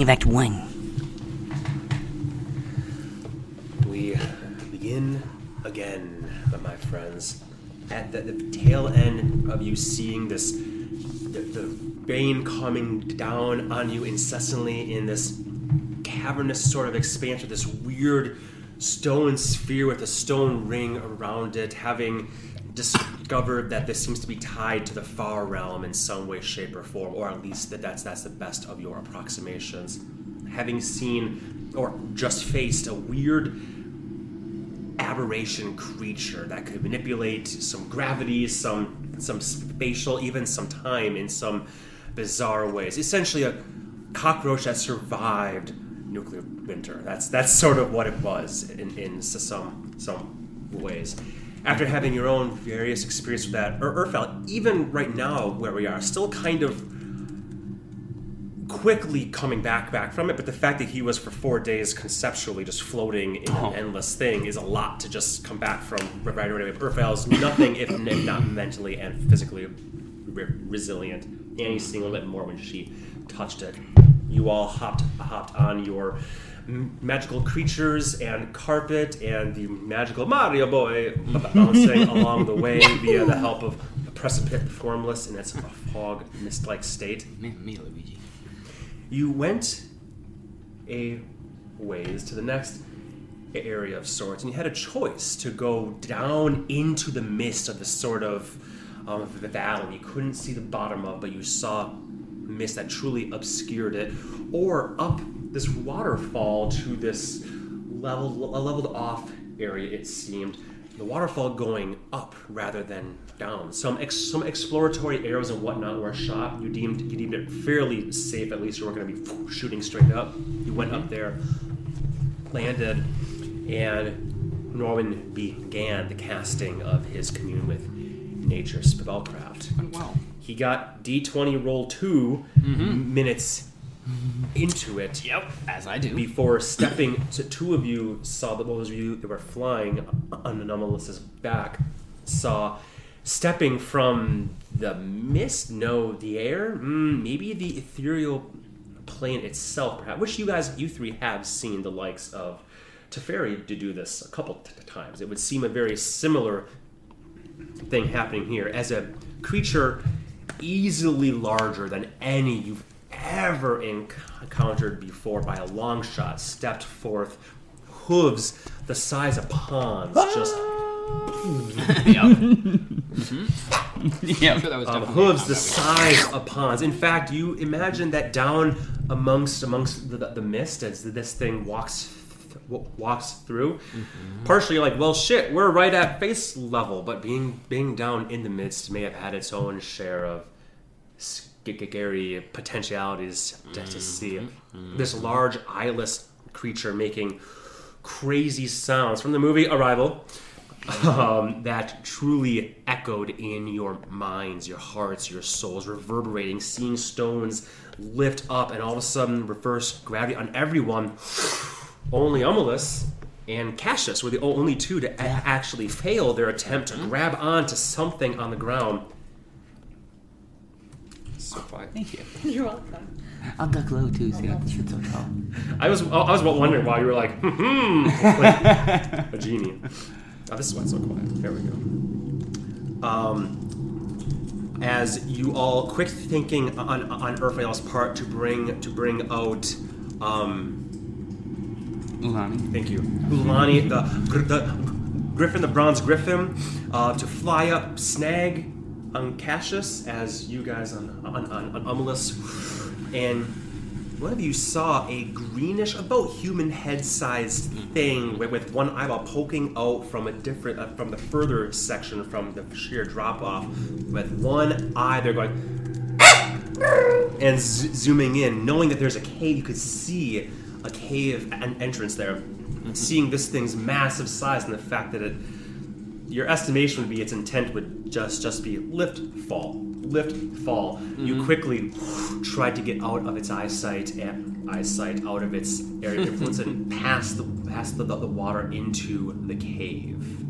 it back to one. We begin again, my friends. At the, the tail end of you seeing this, the, the rain coming down on you incessantly in this cavernous sort of expanse of this weird stone sphere with a stone ring around it, having discovered that this seems to be tied to the far realm in some way, shape, or form, or at least that that's that's the best of your approximations. Having seen or just faced a weird aberration creature that could manipulate some gravity, some some spatial, even some time in some bizarre ways. Essentially, a cockroach that survived nuclear winter. That's that's sort of what it was in, in some some ways. After having your own various experience with that, Ur- Urfel, even right now where we are, still kind of quickly coming back back from it. But the fact that he was for four days conceptually just floating in Oh. an endless thing is a lot to just come back from right away. Urfel's nothing if not mentally and physically re- resilient, and he's seeing a little bit more when she touched it. You all hopped hopped on your m- magical creatures and carpet and the magical Mario boy bouncing along the way via the help of a precipice formless in its fog mist-like state. Me, me, Luigi. You went a ways to the next area of sorts, and you had a choice to go down into the mist of this sort of um, valley. You couldn't see the bottom of, but you saw mist that truly obscured it, or up this waterfall to this level, a leveled off area. It seemed the waterfall going up rather than down. Some ex, some exploratory arrows and whatnot were shot. You deemed you deemed it fairly safe. At least you weren't going to be shooting straight up. You went up there, landed, and Norman began the casting of his commune with nature spellcraft. Oh, went well. He got D20 roll 2 mm-hmm. minutes into it Yep, as I do. before stepping to two of you saw that those of you that were flying on Anomalous's back saw stepping from the mist no the air mm, maybe the ethereal plane itself perhaps. Which you guys you three have seen the likes of Teferi to do this a couple t- times. It would seem a very similar thing happening here. As a creature easily larger than any you've ever encountered before by a long shot stepped forth hooves the size of ponds just mm-hmm. Yeah, I'm sure that was um, definitely hooves the that size of ponds in fact you imagine that down amongst amongst the, the mist as this thing walks w- walks through partially you're like well shit we're right at face level but being being down in the midst may have had its own share of scary potentialities to, to mm-hmm. see mm-hmm. this large eyeless creature making crazy sounds from the movie Arrival um, that truly echoed in your minds, your hearts, your souls, reverberating, seeing stones lift up and all of a sudden reverse gravity on everyone. Only Umulus and Cassius were the only two to a- actually fail their attempt to mm-hmm. grab onto something on the ground. So quiet. Thank you. You're welcome. I'll duck low too, so you don't have to sit so tall. I was I was wondering why you were like, hmm, like a genie. Oh, this is why it's so quiet. There we go. Um, as you all quick thinking on on Urfael's part to bring to bring out, um, Ulani. thank you, Ulani, the the Griffin, the bronze Griffin, uh, to fly up, snag on Cassius as you guys on on on, on Umulus, and one of you saw a greenish, about human head-sized thing with, with one eyeball poking out from a different, uh, from the further section from the sheer drop-off, with one eye. They're going and z- zooming in, knowing that there's a cave. You could see a cave an entrance there. Seeing this thing's massive size and the fact that it, your estimation would be its intent would just just be lift, fall, lift, fall. You mm-hmm. quickly tried to get out of its eyesight and eyesight out of its area of influence and pass the pass the, the water into the cave.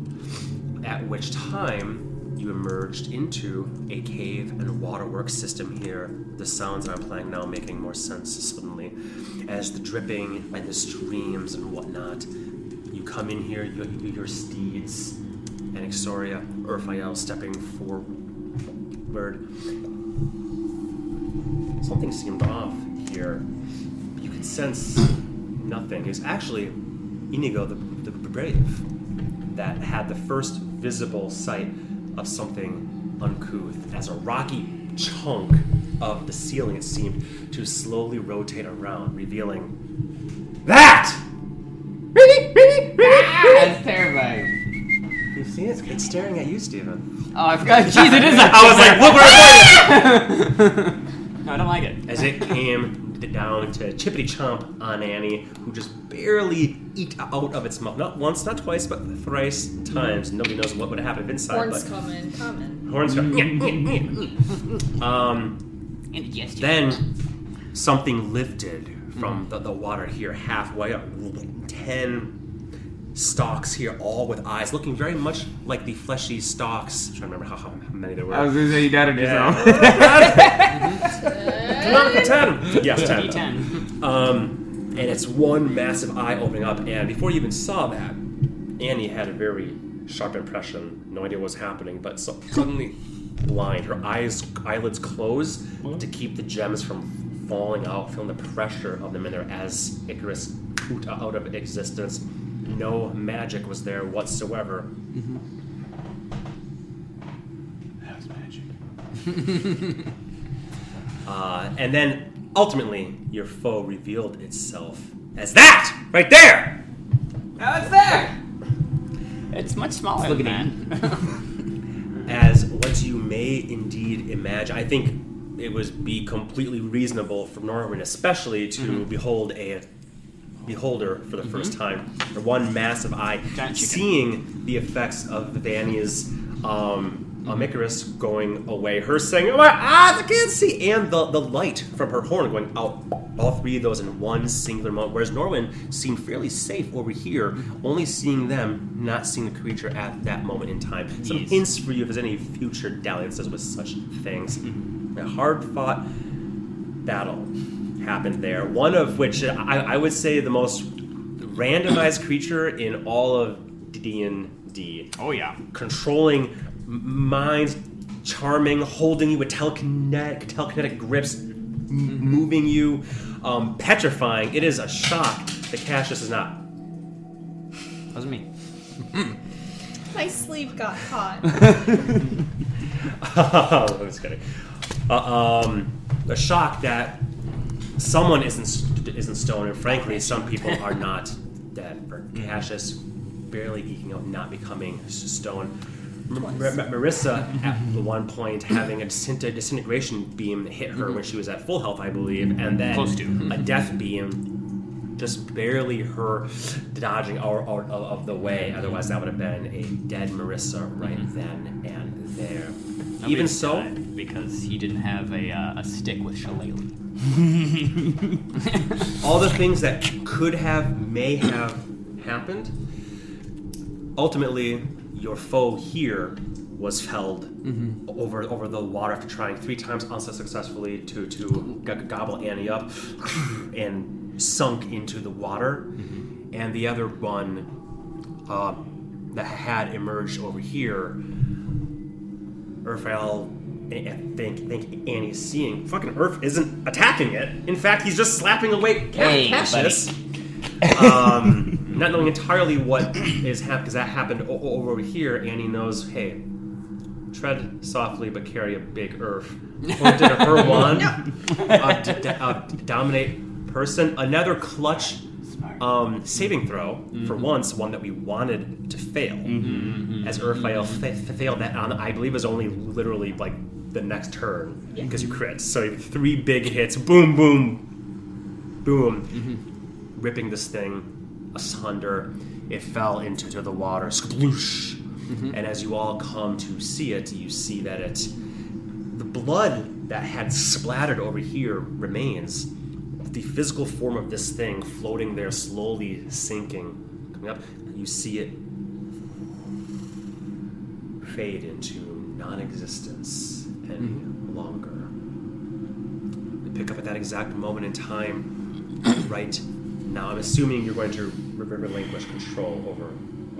At which time you emerged into a cave and waterworks system here. The sounds that I'm playing now making more sense suddenly. As the dripping and the streams and whatnot, you come in here, you, you, your steeds, and Ixoria, Urfael stepping forward. Something seemed off here. You could sense nothing. It's actually Inigo the, the Brave that had the first visible sight of something uncouth as a rocky chunk of the ceiling it seemed to slowly rotate around, revealing that! That's terrifying. You see it? It's staring at you, Stephen. Oh, I forgot. Jeez, it is. I was like, look where I no, I don't like it. As it came down to chippity chomp on Annie, who just barely eked out of its mouth. Not once, not twice, but thrice times. Nobody knows what would have happened inside. Horns but coming, coming. horns come. um, Indigestion. then something lifted from the, the water here halfway up. Ten stalks here, all with eyes, looking very much like the fleshy stalks. I'm trying to remember how, how many there were. I was gonna say you doubted yourself. Number ten. Yes, ten. D10. Um, and it's one massive eye opening up, and before you even saw that, Annie had a very sharp impression. No idea what was happening, but so, suddenly blind. Her eyes, eyelids close to keep the gems from falling out, feeling the pressure of them in there as Icarus pooped out of existence. No magic was there whatsoever. That was magic. Uh, and then ultimately, your foe revealed itself as that right there. Oh, it's there. It's much smaller Look than that. as what you may indeed imagine. I think it would be completely reasonable for Norman, especially, to Mm-hmm. behold a beholder for the first time, or one massive eye, seeing the effects of Vania's um, um, Icarus going away, her saying, "Oh, my ah, I can't see," and the, the light from her horn going out. All three of those in one singular moment. Whereas Norwin seemed fairly safe over here, only seeing them, not seeing the creature at that moment in time. Some Yes. hints for you if there's any future dalliances with such things. A hard fought battle happened there. One of which I, I would say the most randomized creature in all of D and D, oh yeah. controlling minds, charming, holding you with telekinetic, telekinetic grips, m- moving you, um, petrifying. It is a shock that Cassius is not. Wasn't me. My sleeve got caught. I was kidding. Uh, um, a shock that someone isn't isn't stone, and frankly, some people are not dead. For mm-hmm. Cassius, barely eking out not becoming s- stone. M- Twice. M- M- Marissa, at mm-hmm. the one point, having a disint- disintegration beam hit her mm-hmm. when she was at full health, I believe, and then Close to. a death beam just barely her dodging out, out of- of the way. Otherwise, that would have been a dead Marissa right then and there. Nobody Even so, died because he didn't have a, uh, a stick with shillelagh. all the things that could have, may have happened, ultimately, your foe here was held over over the water after trying three times unsuccessfully to to g- gobble Annie up, and sunk into the water, and the other one uh, that had emerged over here, Urfael. I I think think Annie's seeing fucking Earth isn't attacking it. In fact, he's just slapping away Ca- Hey, Cassius. um, not knowing entirely what is happening because that happened o- over here. Annie knows, hey, tread softly but carry a big Earth. Pointed at her wand, uh, d- d- uh, dominate person. Another clutch. Um, saving throw for mm-hmm. once, one that we wanted to fail. Mm-hmm, mm-hmm. As Urfael fa- fa- failed that on, I believe, was only literally like the next turn because you crit. So three big hits, boom, boom, boom, ripping this thing asunder. It fell into to the water, sploosh. And as you all come to see it, you see that it, the blood that had splattered over here remains. The physical form of this thing floating there, slowly sinking, coming up. You see it fade into non-existence any mm-hmm. longer. We pick up at that exact moment in time, right now. I'm assuming you're going to re- relinquish control over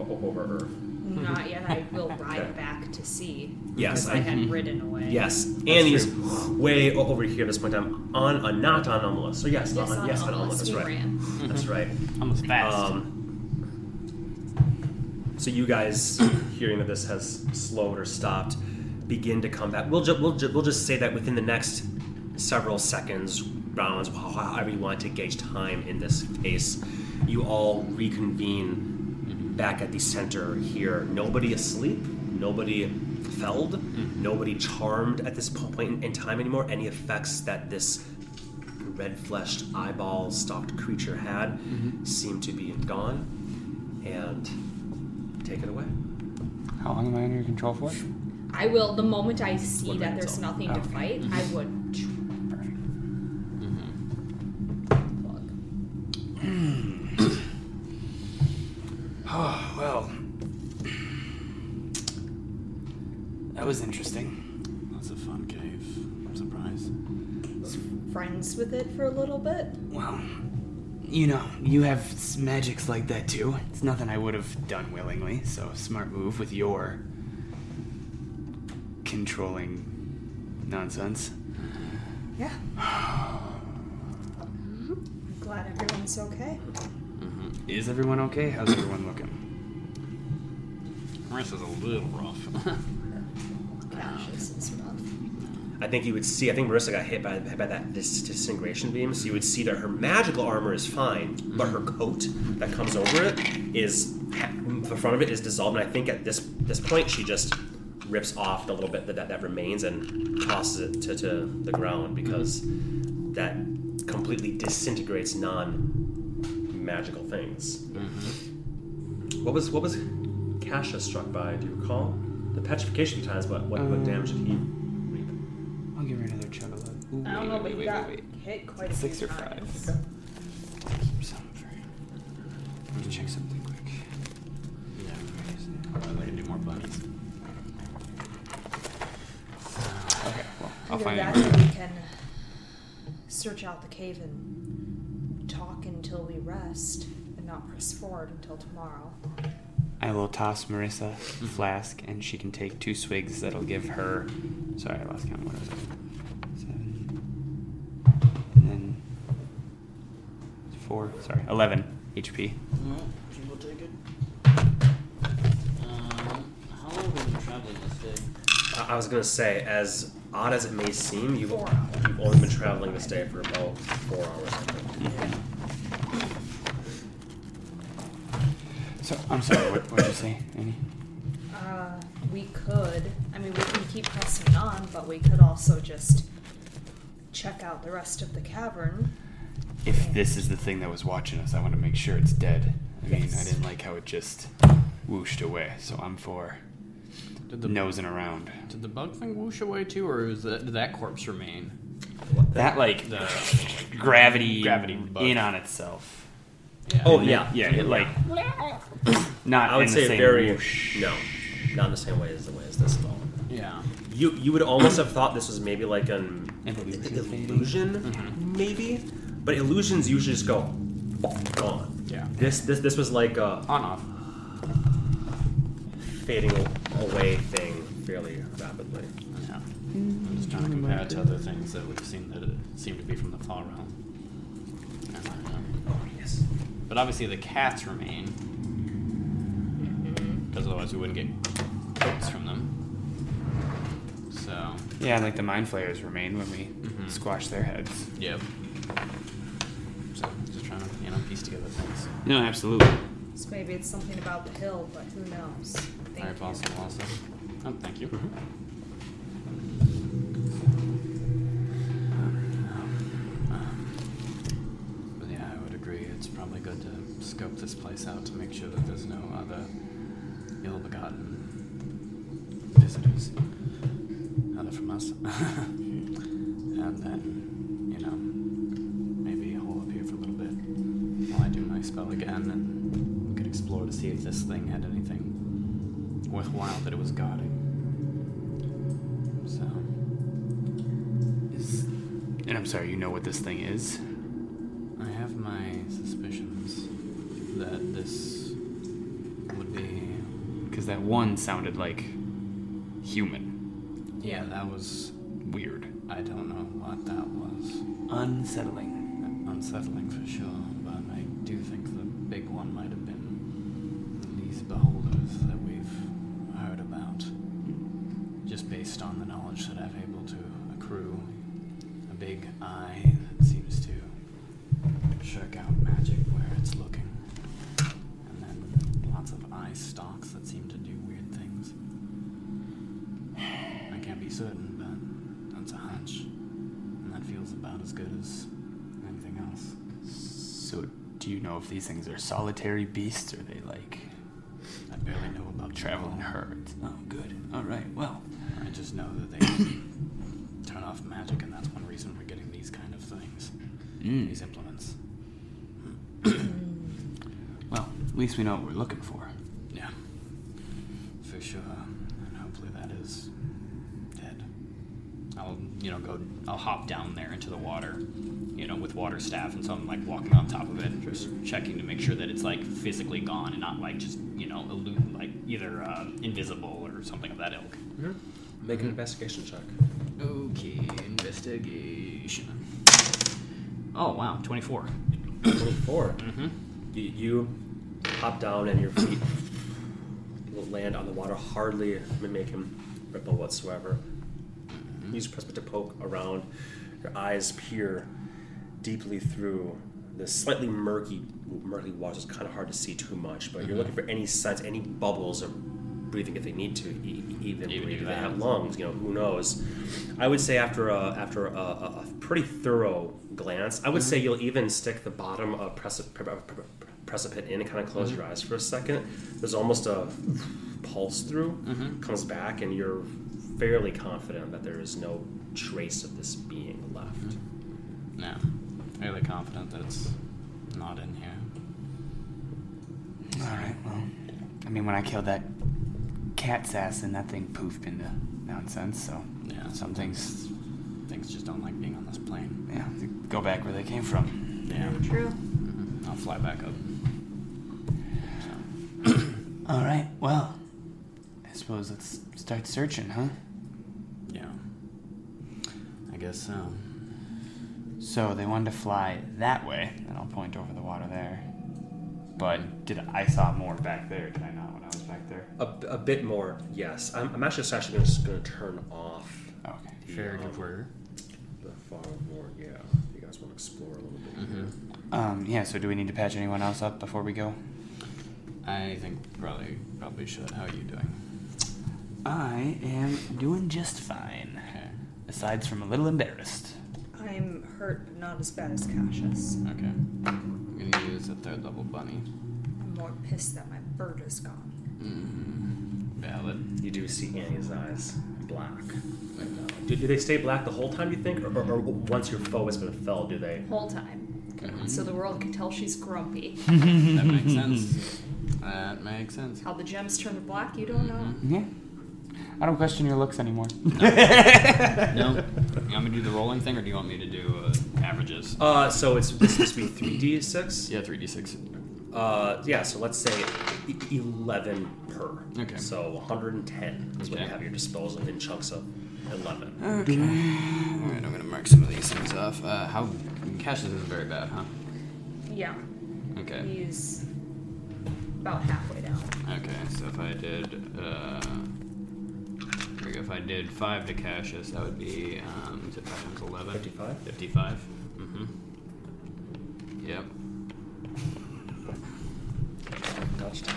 over Earth. Not yet. I will ride Okay. back to see. Yes, I, I- had ridden away. Yes, Annie's way over here at this point in time on a not on Umulus. So yes, Yes, on, on yes, on Umulus, Umulus. That's we right. ran. That's right. Almost fast. Um, so you guys, hearing that this has slowed or stopped, begin to come back. We'll, ju- we'll, ju- we'll just say that within the next several seconds, rounds, however you want to gauge time in this case, you all reconvene back at the center here. Nobody asleep, nobody felled, mm-hmm. nobody charmed at this point in- in time anymore. Any effects that this red fleshed eyeball stalked creature had mm-hmm. seem to be gone. And take it away. How long am I under your control for? I will. The moment I see One that there's till. nothing Oh, to okay. fight, I mm-hmm. would Perfect. plug. Oh, well. That was interesting. That's a fun cave. I'm surprised. Friends with it for a little bit. Well, you know, you have magics like that too. It's nothing I would have done willingly, so smart move with your controlling nonsense. Yeah. I'm glad everyone's okay. Mm-hmm. Is everyone okay? How's everyone looking? Marissa's a little rough. Cassius is rough. I think you would see. I think Marissa got hit by, by that dis- disintegration beam, so you would see that her magical armor is fine, but her coat that comes over it is the front of it is dissolved. And I think at this this point, she just rips off the little bit that that, that remains and tosses it to, to the ground because that completely disintegrates non magical things. Mm-hmm. What was what was Cassius struck by? Do you recall? The petrification times, but what, what damage did he reap? I'll give her another chug of it. Ooh, I don't wait, know, but wait, you wait, got wait, wait. hit quite a Six few or five. times. Something for Let me check something quick. yeah, probably like to do more bunnies. Okay, well, I'll Either find that it. or we can search out the cave and talk until we rest and not press forward until tomorrow. I will toss Marissa a flask, and she can take two swigs. That'll give her. Sorry, I lost count. What was it? Seven. And then four. Sorry, eleven HP. she will take it. Um, how long have we been traveling this day? I I was gonna say, as odd as it may seem, you've, you've only been traveling this day for about four hours. I think. So I'm sorry. What what did you say, Annie? Uh, we could. I mean, we can keep pressing on, but we could also just check out the rest of the cavern. If this is the thing that was watching us, I want to make sure it's dead. I mean, I Yes. didn't like how it just whooshed away. So I'm for Did the nosing around. did the bug thing whoosh away too, or is that, did that corpse remain? That like The gravity, Gravity bug. in on itself. Yeah. Oh yeah, it- yeah, like not I would in say the same very whoosh. no, not in the same way as the way as this at all. yeah. You you would almost have thought this was maybe like an An illusion illusion, maybe, but illusions usually just go gone. Yeah. This this this was like a On off. fading away thing fairly rapidly. Yeah. I'm just trying to compare it to other things that we've seen that seem to be from the far realm. Um, Oh yes. But obviously the cats remain, because otherwise we wouldn't get coats from them. So, Yeah, like the mind flayers remain when we Mhm. squash their heads. yep. So just trying to you know piece together things. No, absolutely. So maybe it's something about the hill, but who knows? Thank Very you. possible also. Oh, thank you. But good to scope this place out to make sure that there's no other ill-begotten visitors, other from us. and then, you know, maybe hole up here for a little bit while I do my spell again, and we could explore to see if this thing had anything worthwhile that it was guarding. So, is and I'm sorry, you know what this thing is? Because that one sounded like human. Yeah, that was. Weird. I don't know what that was. Unsettling. Unsettling for sure, but I do think the big one might have been these beholders that we've heard about. Just based on the knowledge that I've able to accrue. A big eye that seems to shirk out magic where it's looking. And then lots of eye stalks that seem to do weird things. I can't be certain, but that's a hunch. And that feels about as good as anything else. So, do you know if these things are solitary beasts or they like I barely know about traveling herds? Oh, good. All right. Well, I just know that they turn off magic, and that's one reason we're getting these kind of things. Mm. These implements. well, at least we know what we're looking for. Yeah. For sure. And hopefully that is dead. I'll, you know, go. I'll hop down there into the water, you know, with water staff, and so I'm like walking on top of it, and just checking to make sure that it's like physically gone and not like just, you know, elude, like either uh, invisible or something of that ilk. Make an investigation check. Okay, investigation. Oh wow, twenty-four. 24. Mm-hmm. You, you hop down and your feet will land on the water, hardly making ripple whatsoever. Use precipice to poke around. Your eyes peer deeply through the slightly murky, murky water. It's kind of hard to see too much, but you're mm-hmm. looking for any signs, any bubbles of breathing if they need to e- even, Even breathe. If they have lungs, you know, who knows? I would say after a, after a, a, pretty thorough glance, I would mm-hmm. say you'll even stick the bottom of precip- pre- pre- pre- precipit in and kind of close mm-hmm. your eyes for a second. There's almost a pulse through, comes back, and you're fairly confident that there is no trace of this being left. Yeah. Fairly confident that it's not in here. All right. Well, I mean, when I killed that cat's ass, and that thing poofed into nonsense. So Yeah. some things, Things just don't like being on this plane. yeah, they go back where they came from. Yeah. True. Mhm. I'll fly back up. All right. Well, I suppose let's start searching, huh? Yeah. I guess so. So they wanted to fly that way, and I'll point over the water there. But did I saw more back there? Did I not when I was back there? A, a bit more, yes. I'm, I'm actually just actually just going to turn off Okay. the, Fair um, good word. the far more. Yeah, you guys want to explore a little bit. Mm-hmm. Um. Yeah. So do we need to patch anyone else up before we go? I think probably probably should. How are you doing? I am doing just fine. Okay. Aside from a little embarrassed. I'm hurt, but not as bad as Cassius. Okay. I'm gonna use a third level bunny. I'm more pissed that my bird is gone. Mm-hmm. Valid. You do see Annie's eyes black. Right now. Do, do they stay black the whole time, you think? Or, or, or once your foe has been felled, do they? Whole time. So the world can tell she's grumpy. That makes sense. That makes sense. How the gems turn to black, you don't know. Yeah. I don't question your looks anymore. No. You want me to do the rolling thing, or do you want me to do uh, averages? Uh, so it's this supposed to be 3d6? Yeah, three d six. Uh, yeah, so let's say e- 11 per. Okay. So 110 is what you Okay. have at your disposal in chunks of 11. Okay. All right, I'm gonna mark some of these things off. Uh, how Cassius isn't very bad, huh? Yeah. Okay. He's about halfway down. Okay, so if I did, uh, here. If I did five to Cassius, that would be, um, is it five times eleven? 55? Fifty-five. Mm-hmm. Yep. Touched.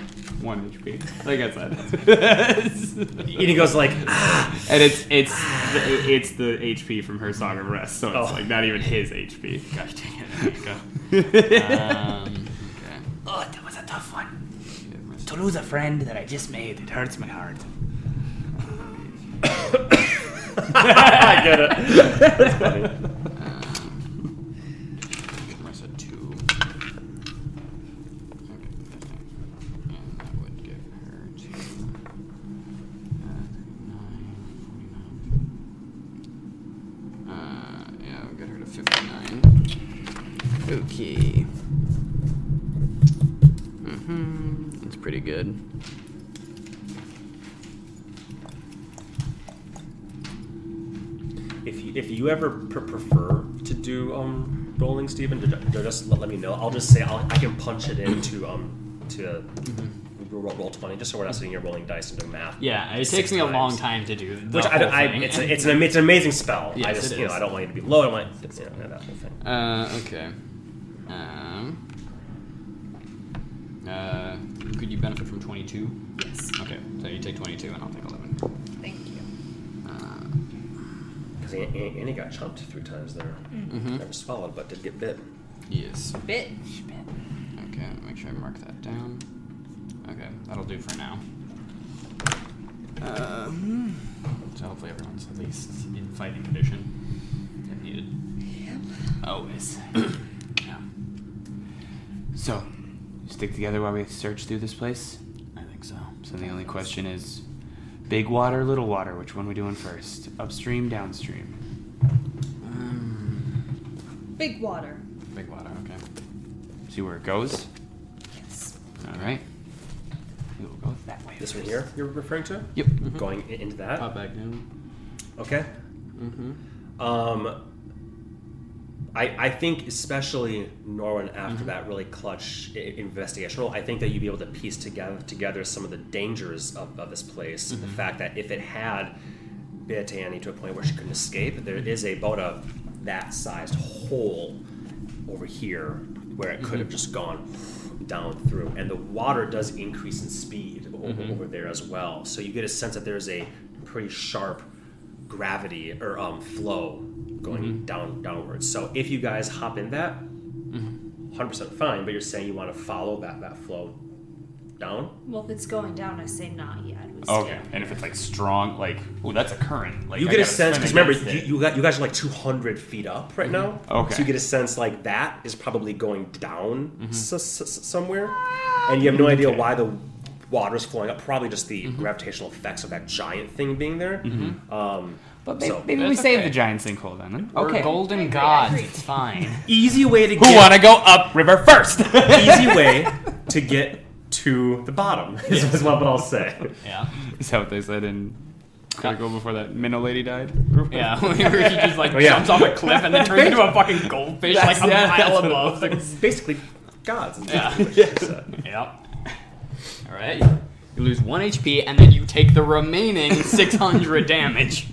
One HP. Like I said. And he goes like, ah! and it's it's the, it's the HP from her Song of Rest, so it's Oh. like not even his HP. Gosh dang it. There you go. um, okay. Oh, that was a tough one. To lose a friend that I just made, it hurts my heart. I get it. Um, rest at two. Okay, and that would give her to uh, 39, 49. Uh, yeah, I'll get her to 50. Okay. Mm-hmm. That's pretty good. If you, you ever pr- prefer to do um, rolling, Stephen, ju- ju- just let, let me know. I'll just say I'll, I can punch it into um to roll, roll twenty, just so we're not sitting here rolling dice and doing math. Yeah, it six takes me a long time to do. The Which I, whole I, thing. it's a, it's an it's an amazing spell. I just you know. I don't want you to be low. I want you know, that whole thing. Uh, okay. Um. Uh, could you benefit from 22? Yes. Okay, so you take 22 and I'll take 11. Thank you. Because Annie got chumped three times there. mhm. Never swallowed, but did get bit. Yes. Bit. Bit. Okay, make sure I mark that down. Okay, that'll do for now. Um, so hopefully everyone's at least in fighting condition if needed. Always. Yeah, So, stick together while we search through this place. I think so. So the only question is, big water, little water. Which one we doing first? Upstream, downstream. Um, Big water. big water. Okay. See where it goes. Yes. All right. We will go that way. This one here you're referring to? Yep. Going into that. Pop back down. Okay. Mm-hmm. Um, I, I think especially Norwin after Mm-hmm. that really clutch investigation roll, I think that you'd be able to piece together together some of the dangers of, of this place. Mm-hmm. The fact that if it had bit Annie to a point where she couldn't escape, there is a about a that sized hole over here where it could have just gone down through. And the water does increase in speed o- Mhm. over there as well. So you get a sense that there's a pretty sharp gravity or um, flow going Mhm. down downwards. So if you guys hop in that, Mm-hmm. 100% fine, but you're saying you want to follow that, that flow down? Well, if it's going down, I say not yet. We Okay. stay And if it's like strong, like, oh, that's a current. Like you get a sense because remember you, you got you guys are like 200 feet up right now. Okay. So you get a sense like that is probably going down Mm-hmm. s- s- s- somewhere, and you have no idea why the water's flowing up. Probably just the gravitational effects of that giant thing being there. Um, But maybe, so maybe we That's save the giant sinkhole then. We're Okay. golden gods. It's fine. easy way to Who get want to go up river first? easy way to get to the bottom is, is what I'll say. yeah. Is that what they said in Critical before that minnow lady died? Yeah, where he just like Oh, yeah. jumps off a cliff and then turns into a fucking goldfish like a yeah, that's mile what it above. It's basically gods. Yeah. So- Yep. All right. You lose one HP and then you take the remaining 600 damage.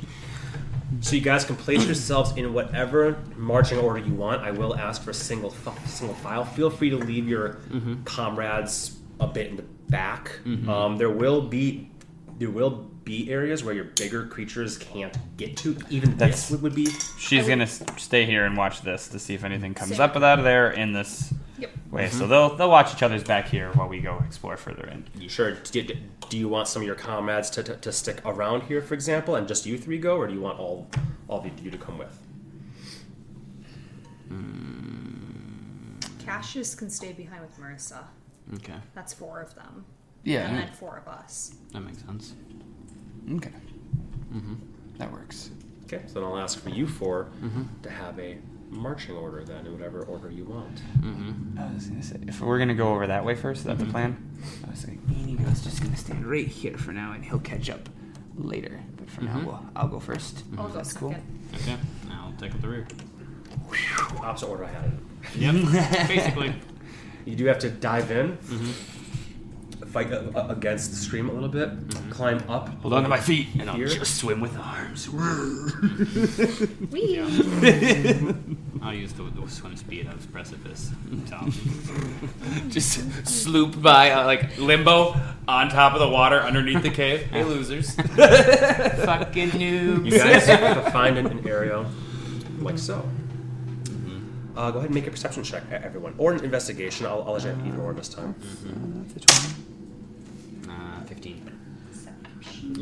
So you guys can place yourselves in whatever marching order you want. I will ask for a single fi- single file. Feel free to leave your comrades a bit in the back. Um, there will be there will be areas where your bigger creatures can't get to. Even That's- this would, would be She's gonna stay here and watch this to see if anything comes Same. up out of there in this Yep. way. So mm-hmm. they'll they'll watch each other's back here while we go explore further in. You sure. Do, do- do you want some of your comrades to, to, to stick around here, for example, and just you three go, or do you want all all of you to come with? Mm. Cassius can stay behind with Marissa. Okay, That's four of them. Yeah. And then four of us. that makes sense. Okay. Mm-hmm. That works. Okay, so then I'll ask for you 4 mm-hmm. to have a marching order then, in whatever order you want. I was gonna say if we're gonna go over that way first, is that the plan? I was like, Inigo's just gonna stand right here for now, and he'll catch up later. But for now, we'll, I'll go 1st I'll go That's second. cool. Okay, Now I'll take up the rear. Opposite order I had it. Yep, basically. You do have to dive in, fight uh, uh, against the stream a little bit, climb up. Hold on to my feet, and I'll Here. just swim with the arms. Whee! I'll use the, the swim speed of precipice. So, just sloop by uh, like limbo on top of the water underneath the cave. Hey, losers! fucking noobs. You guys f- find an, an area like so. Uh, go ahead and make a perception check, everyone, or an investigation. I'll, I'll let you have either or this time. Uh, 15.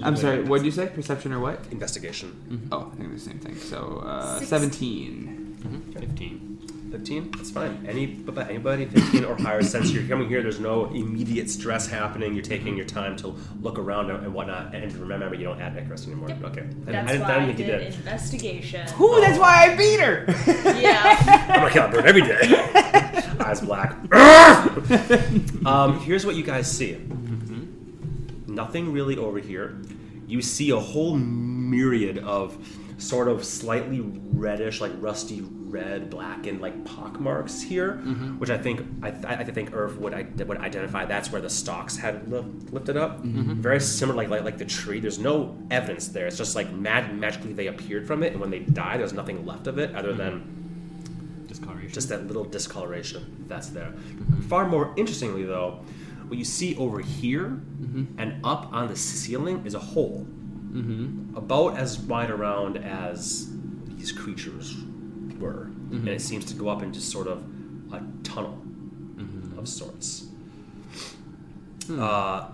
I'm sorry. What did you say? Perception or what? Investigation. Oh, I think the same thing. So uh, seventeen. Mm-hmm. 15. 15 that's fine any anybody 15 or higher since you're coming here there's no immediate stress happening you're taking your time to look around and and whatnot and remember you don't add Icarus anymore Yep. okay I, That's I, didn't- why I I didn't think did did investigation. Ooh, that's why I beat her. Yeah. I'm like, yeah, I burn every day eyes black. um, here's what you guys see. Nothing really over here. You see a whole myriad of sort of slightly reddish, like rusty red, blackened, like pock marks here, mm-hmm. which I think I, I think Irv would I, would identify. That's where the stalks had li- lifted up. Mm-hmm. Very similar, like, like like the tree. There's no evidence there. It's just like mag- magically they appeared from it, and when they die, there's nothing left of it other mm-hmm. than Discoloration. just that little discoloration that's there. Far more interestingly, though, what you see over here and up on the ceiling is a hole, about as wide around as these creatures were, and it seems to go up into sort of a tunnel of sorts. Uh,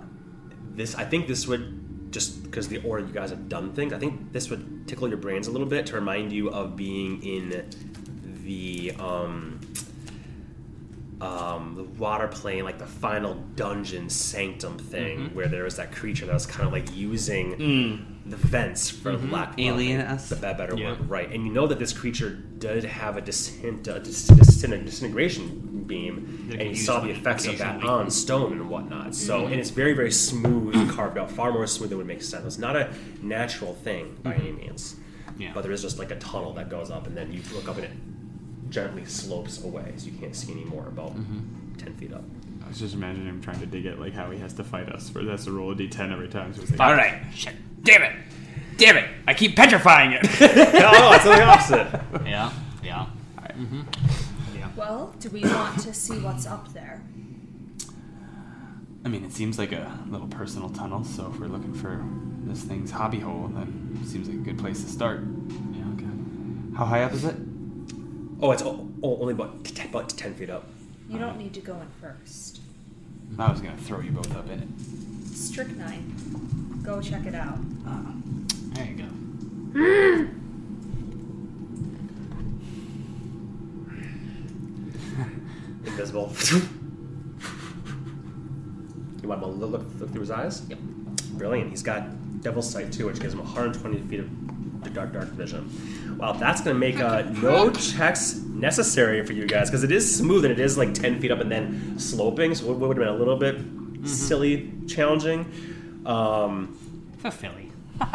this, I think, this would just because the order you guys have done things. I think this would tickle your brains a little bit to remind you of being in the um, um, the water plane, like the final dungeon sanctum thing, where there was that creature that was kind of like using the vents for lack of Alien-esque. the be- better Yeah. word, right? And you know that this creature did have a, disint- a dis- disin- disintegration beam, and you saw the effects of that on stone and whatnot. So, and it's very, very smooth, carved out, far more smooth than would make sense. It's not a natural thing by any means. Yeah. But there is just like a tunnel that goes up, and then you look up and it gently slopes away, so you can't see any more about mm-hmm. 10 feet up. I was just imagining him trying to dig it like how he has to fight us, For that's has to roll a d10 every time. So it's like, All right. Shit. Damn it. Damn it. I keep petrifying it. no, it's the opposite. Yeah, mm-hmm. yeah. Well, do we want to see what's up there? I mean, it seems like a little personal tunnel. So if we're looking for this thing's hobby hole, then it seems like a good place to start. Yeah, okay. How high up is it? Oh, it's o- o- only about, t- about 10 feet up. You don't need to go in first. I was gonna throw you both up in it. Strychnine. Go check it out. Uh, there you go. Invisible. you want to look, look, look through his eyes? Yep. Brilliant. He's got Devil's Sight too, which gives him 120 feet of dark, dark vision. Wow, that's going to make uh, no checks necessary for you guys because it is smooth and it is like 10 feet up and then sloping, so it would have been a little bit silly, challenging. Um, For Philly.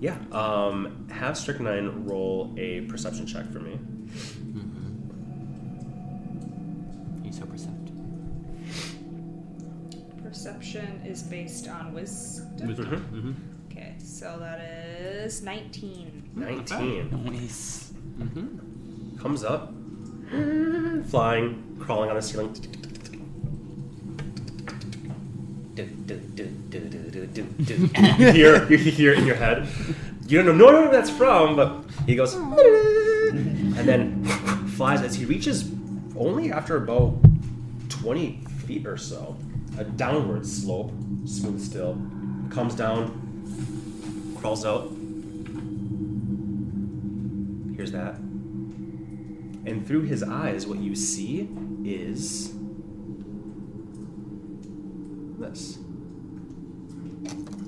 yeah, um, have Strychnine roll a perception check for me. He's so perceptive. Perception is based on wisdom. Mm-hmm. Okay, so that is 19. 19. Nice. comes up, flying, crawling on the ceiling. you hear, you hear it in your head. You don't know where that's from, but he goes, and then flies as he reaches only after about 20 feet or so. A downward slope, smooth still, comes down, crawls out. Here's that. And through his eyes, what you see is this.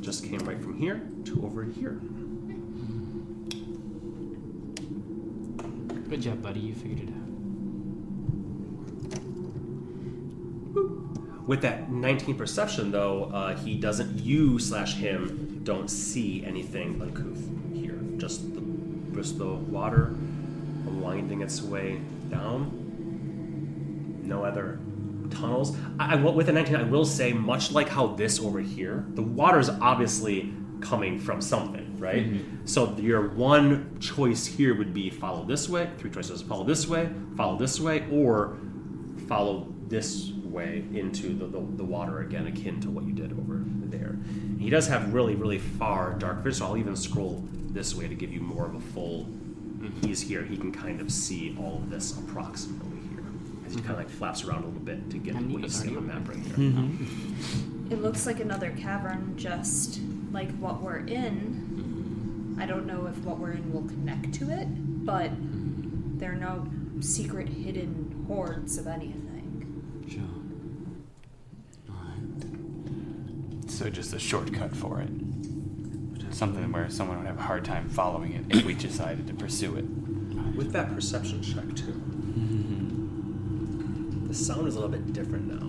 Just came right from here to over here. Good job, buddy. You figured it out. With that 19 perception, though, uh, he doesn't, you slash him don't see anything uncouth here. Just the, just the water winding its way down. No other tunnels. I, I with the 19, I will say, much like how this over here, the water is obviously coming from something, right? So your one choice here would be follow this way. Three choices: follow this way, follow this way, or follow this way into the, the, the water again, akin to what you did over there. He does have really, really far dark vision, so I'll even scroll this way to give you more of a full. He's here, he can kind of see all of this approximately here. As he kind of like flaps around a little bit to get to what you see on the map right here. Mm-hmm. It looks like another cavern, just like what we're in. I don't know if what we're in will connect to it, but there are no secret hidden hoards of anything. Sure. So just a shortcut for it. Something where someone would have a hard time following it if we decided to pursue it. with that perception check too. Mm-hmm. The sound is a little bit different now.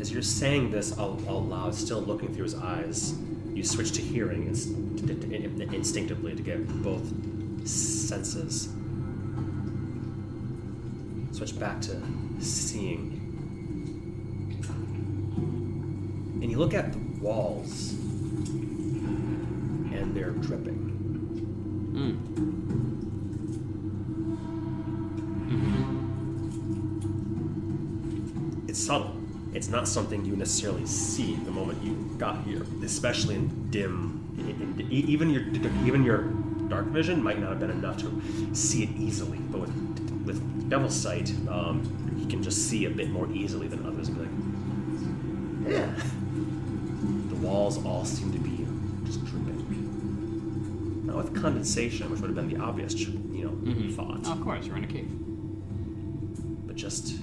As you're saying this out, out loud, still looking through his eyes, you switch to hearing instinctively to get both senses. Switch back to seeing. And you look at the walls, and they're dripping. It's subtle. It's not something you necessarily see the moment you got here, especially in dim. in- in- even your even your dark vision might not have been enough to see it easily, but with with Devil's Sight, um, he can just see a bit more easily than others. And be like, yeah. The walls all seem to be just dripping. Not with condensation, which would have been the obvious, you know, mm-hmm. thought, Of course, we're in a cave. but just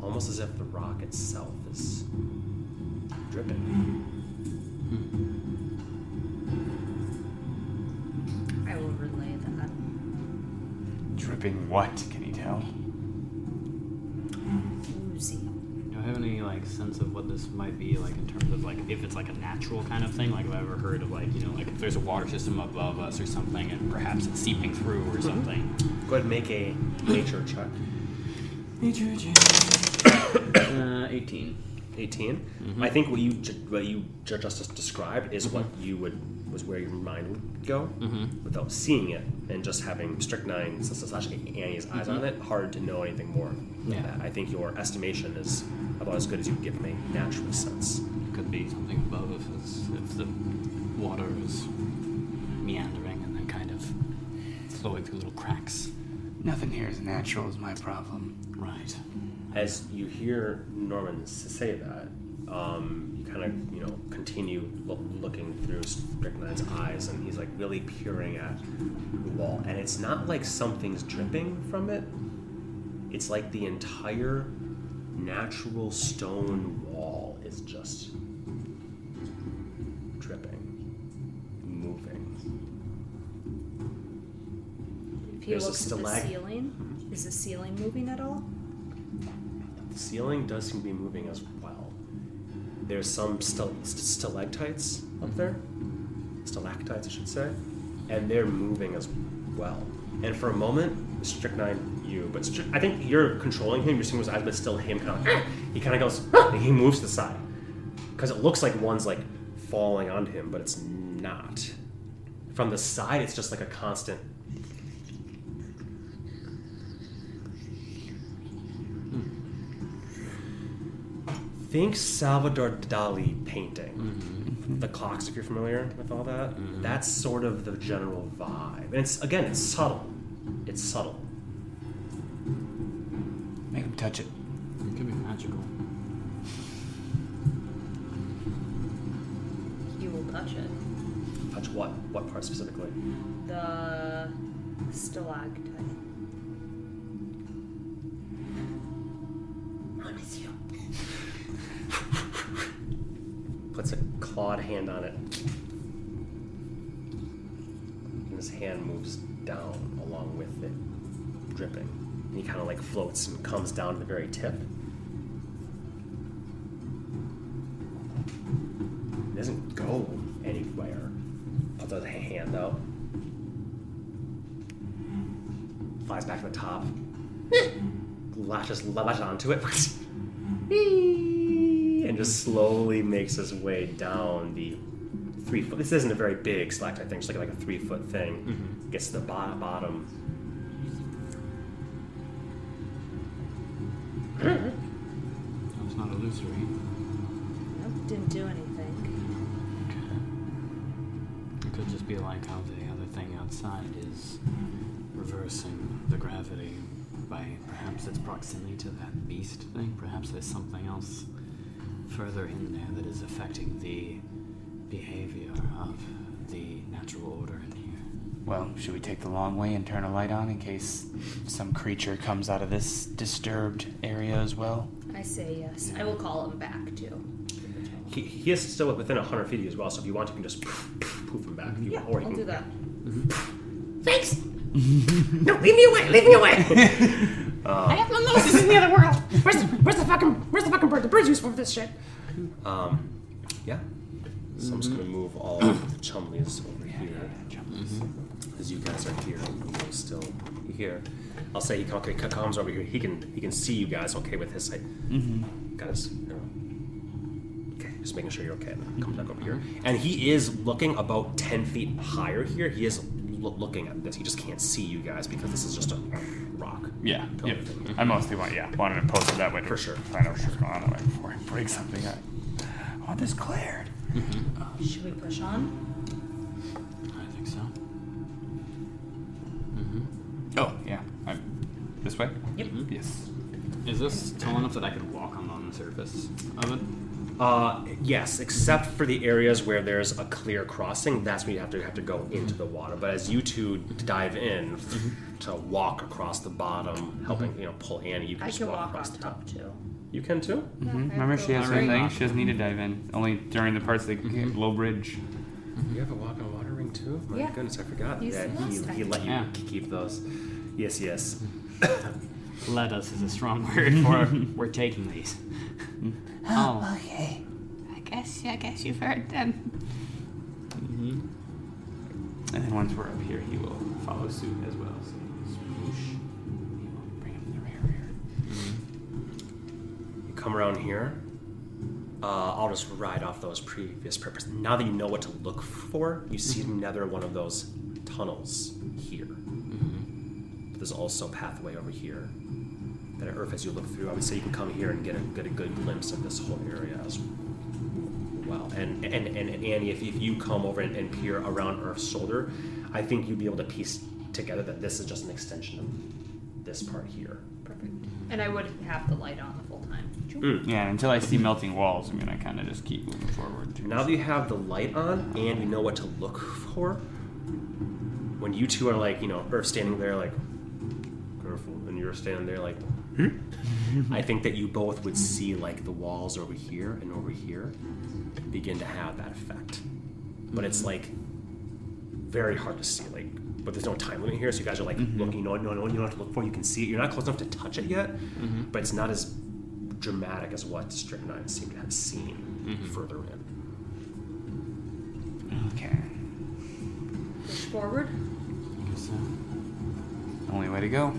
almost as if the rock itself is dripping. Hmm. I will relay that. Dripping what? Can you tell? Oozy. Do I have any like sense of what this might be like in terms of like if it's like a natural kind of thing? Like have I ever heard of like you know like if there's a water system above us or something and perhaps it's seeping through or mm-hmm. something? Go ahead and make a nature check. Nature check. Uh, 18. 18. Mm-hmm. I think what you ju- what you ju- just described is what mm-hmm. you would was where your mind would go without seeing it and just having strychnine s- s- slash Annie's eyes on it. Hard to know anything more than Yeah. that. I think your estimation is about as good as you can give me a natural sense. Could be something above if, it's, if the water is meandering and then kind of flowing through little cracks. Nothing here is natural is my problem. Right. As you hear Norman say that, um, you kind of you know continue lo- looking through Strychnine's eyes, and he's like really peering at the wall, and it's not like something's dripping from it. It's like the entire natural stone wall is just dripping, moving. If you There's a look at the ceiling, is the ceiling moving at all? The ceiling does seem to be moving as well. There's some stal- st- stalactites up there, stalactites, I should say, and they're moving as well. And for a moment, Strychnine, you, but I think you're controlling him. You're seeing his eyes, but still him kind of. He kind of goes, he moves to the side because it looks like one's like falling onto him, but it's not. From the side, it's just like a constant. Hmm. Think Salvador Dali painting. Mm-hmm. The clocks, if you're familiar with all that. Mm-hmm. That's sort of the general vibe. And it's again, it's subtle. It's subtle. Make him touch it. It could be magical. You will touch it. Touch what? What part specifically? The stalactite. I'm you. Puts a clawed hand on it. And his hand moves down along with it, dripping. And he kind of like floats and comes down to the very tip. It doesn't go anywhere. Puts his hand out. Flies back to the top. latches, latches onto it. and just slowly makes his way down the three foot. This isn't a very big stalactite thing, just like, like a three foot thing. Mm-hmm. Gets to the bottom. Bottom. It's not illusory. Eh? Nope, didn't do anything. Okay. It could just be like how the other thing outside is reversing the gravity by perhaps its proximity to that beast thing. Perhaps there's something else further in there that is affecting the behavior of the natural order. Well, should we take the long way and turn a light on in case some creature comes out of this disturbed area as well? I say yes. I will call him back too. He, he is still within 100 feet of you as well, so if you want, you can just poof, poof him back. If you, Yeah, or he I'll can, do that. Thanks. no, leave me away. Leave me away. I have no noses in the other world. Where's the, where's the fucking where's the fucking bird? The bird's useful for this shit. Um, yeah. So I'm just gonna move all of the Chumleys over here. As you guys are here, you're still here. I'll say he okay, comes over here. He can he can see you guys okay with his sight. Mm-hmm. Guys, you know. Okay, just making sure you're okay. Come back over here. And he is looking about ten feet higher here. He is lo- looking at this. He just can't see you guys because this is just a rock. Yeah, Totally. yeah. I mostly want, yeah, wanted to post it that way to For sure. find out what's going on that way before I break something. I, I want this cleared. Should we push on? This way? Yep. Mm-hmm. Yes. Is this tall enough that I could walk on, on the surface of it? Uh, yes, except for the areas where there's a clear crossing. That's when you have to have to go mm-hmm. into the water. But as you two dive in mm-hmm. to walk across the bottom, helping you know pull Annie, you can I just can walk walk across on the top. top too. You can too. Mm-hmm. Remember, she has her Alright. thing. She doesn't need to dive in. Only during the parts that low bridge. You have a walk on water ring too. My Yeah. goodness, I forgot. You yeah, said he, last he time. let you Yeah. keep those. Yes, yes. Let us is a strong word for we're taking these. Oh, oh. Okay. I guess, I guess you've heard them. Mm-hmm. And then once we're up here, he will follow suit as well. So swoosh. He will bring him to the rear here. Mm-hmm. You come around here. Uh, I'll just ride off those previous purpose. Now that you know what to look for, you see mm-hmm. another one of those tunnels here. But there's also a pathway over here that Earth, as you look through, I would say you can come here and get a, get a good glimpse of this whole area as well. And and, and, and Annie, if, if you come over and, and peer around Earth's shoulder, I think you'd be able to piece together that this is just an extension of this part here. Perfect. And I would have the light on the full time. Mm. Yeah, until I see melting walls, I'm gonna kind of just keep moving forward. Now that you have the light on and you know what to look for, when you two are like, you know, Earth standing there like, careful, you're standing there like, hmm? I think that you both would see like the walls over here and over here begin to have that effect. But it's like very hard to see, like, but there's no time limit here, so you guys are like mm-hmm. looking, you know, no, no, no, you know what to look for. It. You can see it. You're not close enough to touch it yet, mm-hmm. but it's not as dramatic as what Strychnine seemed to have seen mm-hmm. further in. Okay. Push forward. Only way to go.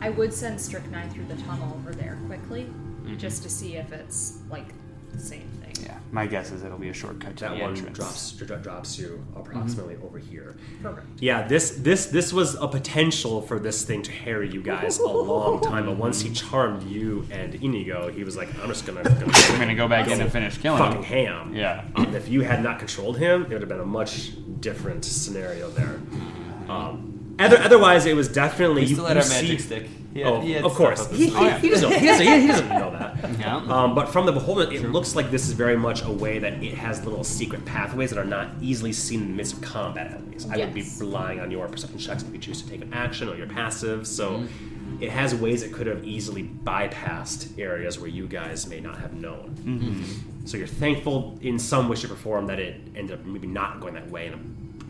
I would send Strychnine through the tunnel over there quickly, Mm-hmm. just to see if it's like the same thing. Yeah. My guess is it'll be a shortcut to That the one entrance. drops dro- drops you approximately over here. Perfect. Yeah, this this this was a potential for this thing to harry you guys a long time, but once he charmed you and Inigo, he was like, I'm just gonna, gonna I'm gonna go back in and finish killing fucking him. ham. Yeah. Um, if you had not controlled him, it would have been a much different scenario there. Um, other, otherwise, it was definitely you, you see- stick. oh, of course. He, he, he doesn't, he, doesn't, he doesn't know that. Yeah. Um, but from the beholder, it looks like this is very much a way that it has little secret pathways that are not easily seen in the midst of combat. At least, I would be relying on your perception checks if you choose to take an action or your passive. So, it has ways it could have easily bypassed areas where you guys may not have known. So you're thankful in some way, shape, or form that it ended up maybe not going that way, and a,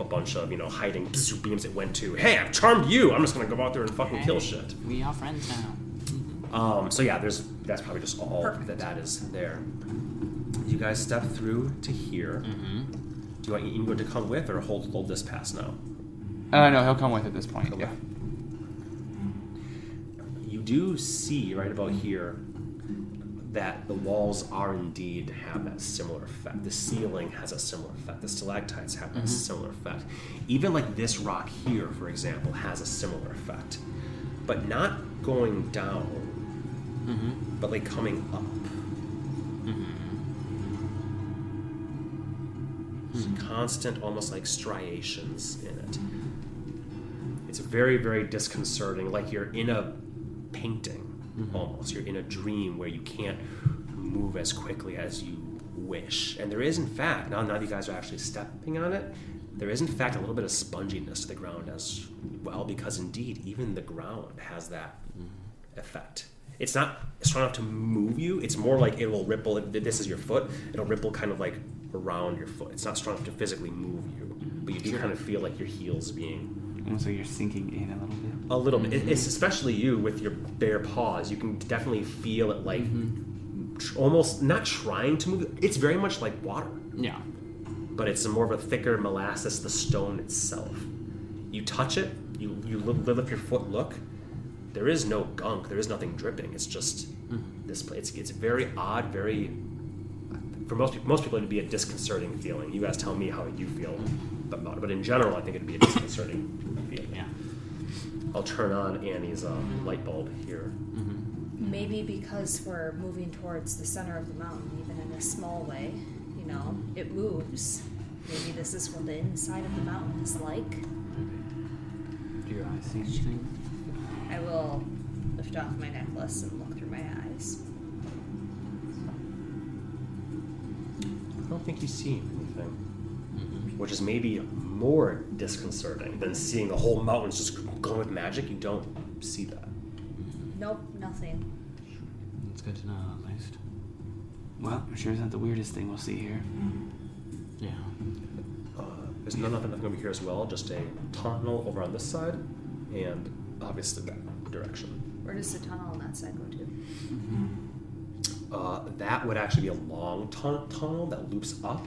a bunch of you know hiding beams it went to. Hey, I've charmed you. I'm just gonna go out there and fucking kill shit. We are friends now. Um, so yeah, there's that's probably just all Perfect. that that is there. You guys step through to here. Do you want Inigo to come with, or hold hold this pass now? Uh, no, he'll come with at this point. Okay. Yeah. You do see right about here that the walls are indeed have that similar effect. The ceiling has a similar effect. The stalactites have a mm-hmm. similar effect. Even like this rock here, for example, has a similar effect, but not going down, mm-hmm. but like coming up. Mm-hmm. There's constant, almost like striations in it. It's very, very disconcerting. Like you're in a painting, Mm-hmm. almost. You're in a dream where you can't move as quickly as you wish. And there is, in fact, now, now that you guys are actually stepping on it, there is, in fact, a little bit of sponginess to the ground as well, because indeed, even the ground has that mm-hmm. effect. It's not strong enough to move you. It's more like it will ripple. This is your foot, it'll ripple kind of like around your foot. It's not strong enough to physically move you, but you do kind of feel like your heels being Mm-hmm. Almost like you're sinking in a little bit. a little bit. It- It's mm-hmm. especially you with your bare paws. You can definitely feel it like mm-hmm. tr- almost not trying to move. It's very much like water, Yeah. but it's more of a thicker molasses. The stone itself. You touch it. You you li- lift up your foot. Look. There is no gunk. There is nothing dripping. It's just this. place. It's it's very odd. Very. For most people, most people, it'd be a disconcerting feeling. You guys tell me how you feel about it, but in general, I think it'd be a disconcerting feeling. Yeah. I'll turn on Annie's uh, light bulb here. Maybe because we're moving towards the center of the mountain, even in a small way, you know, it moves. Maybe this is what the inside of the mountain is like. Do your eyes see anything? I will lift off my necklace and look through my eyes. I don't think you see anything, which is maybe more disconcerting than seeing the whole mountains just glowing with magic. You don't see that. Nope, nothing. It's good to know at least. Well, I'm sure it's not the weirdest thing we'll see here. Yeah. Uh, there's no, nothing, nothing over here as well. Just a tunnel over on this side, and obviously that direction. Where does the tunnel on that side go to? Uh, that would actually be a long tun- tunnel that loops up.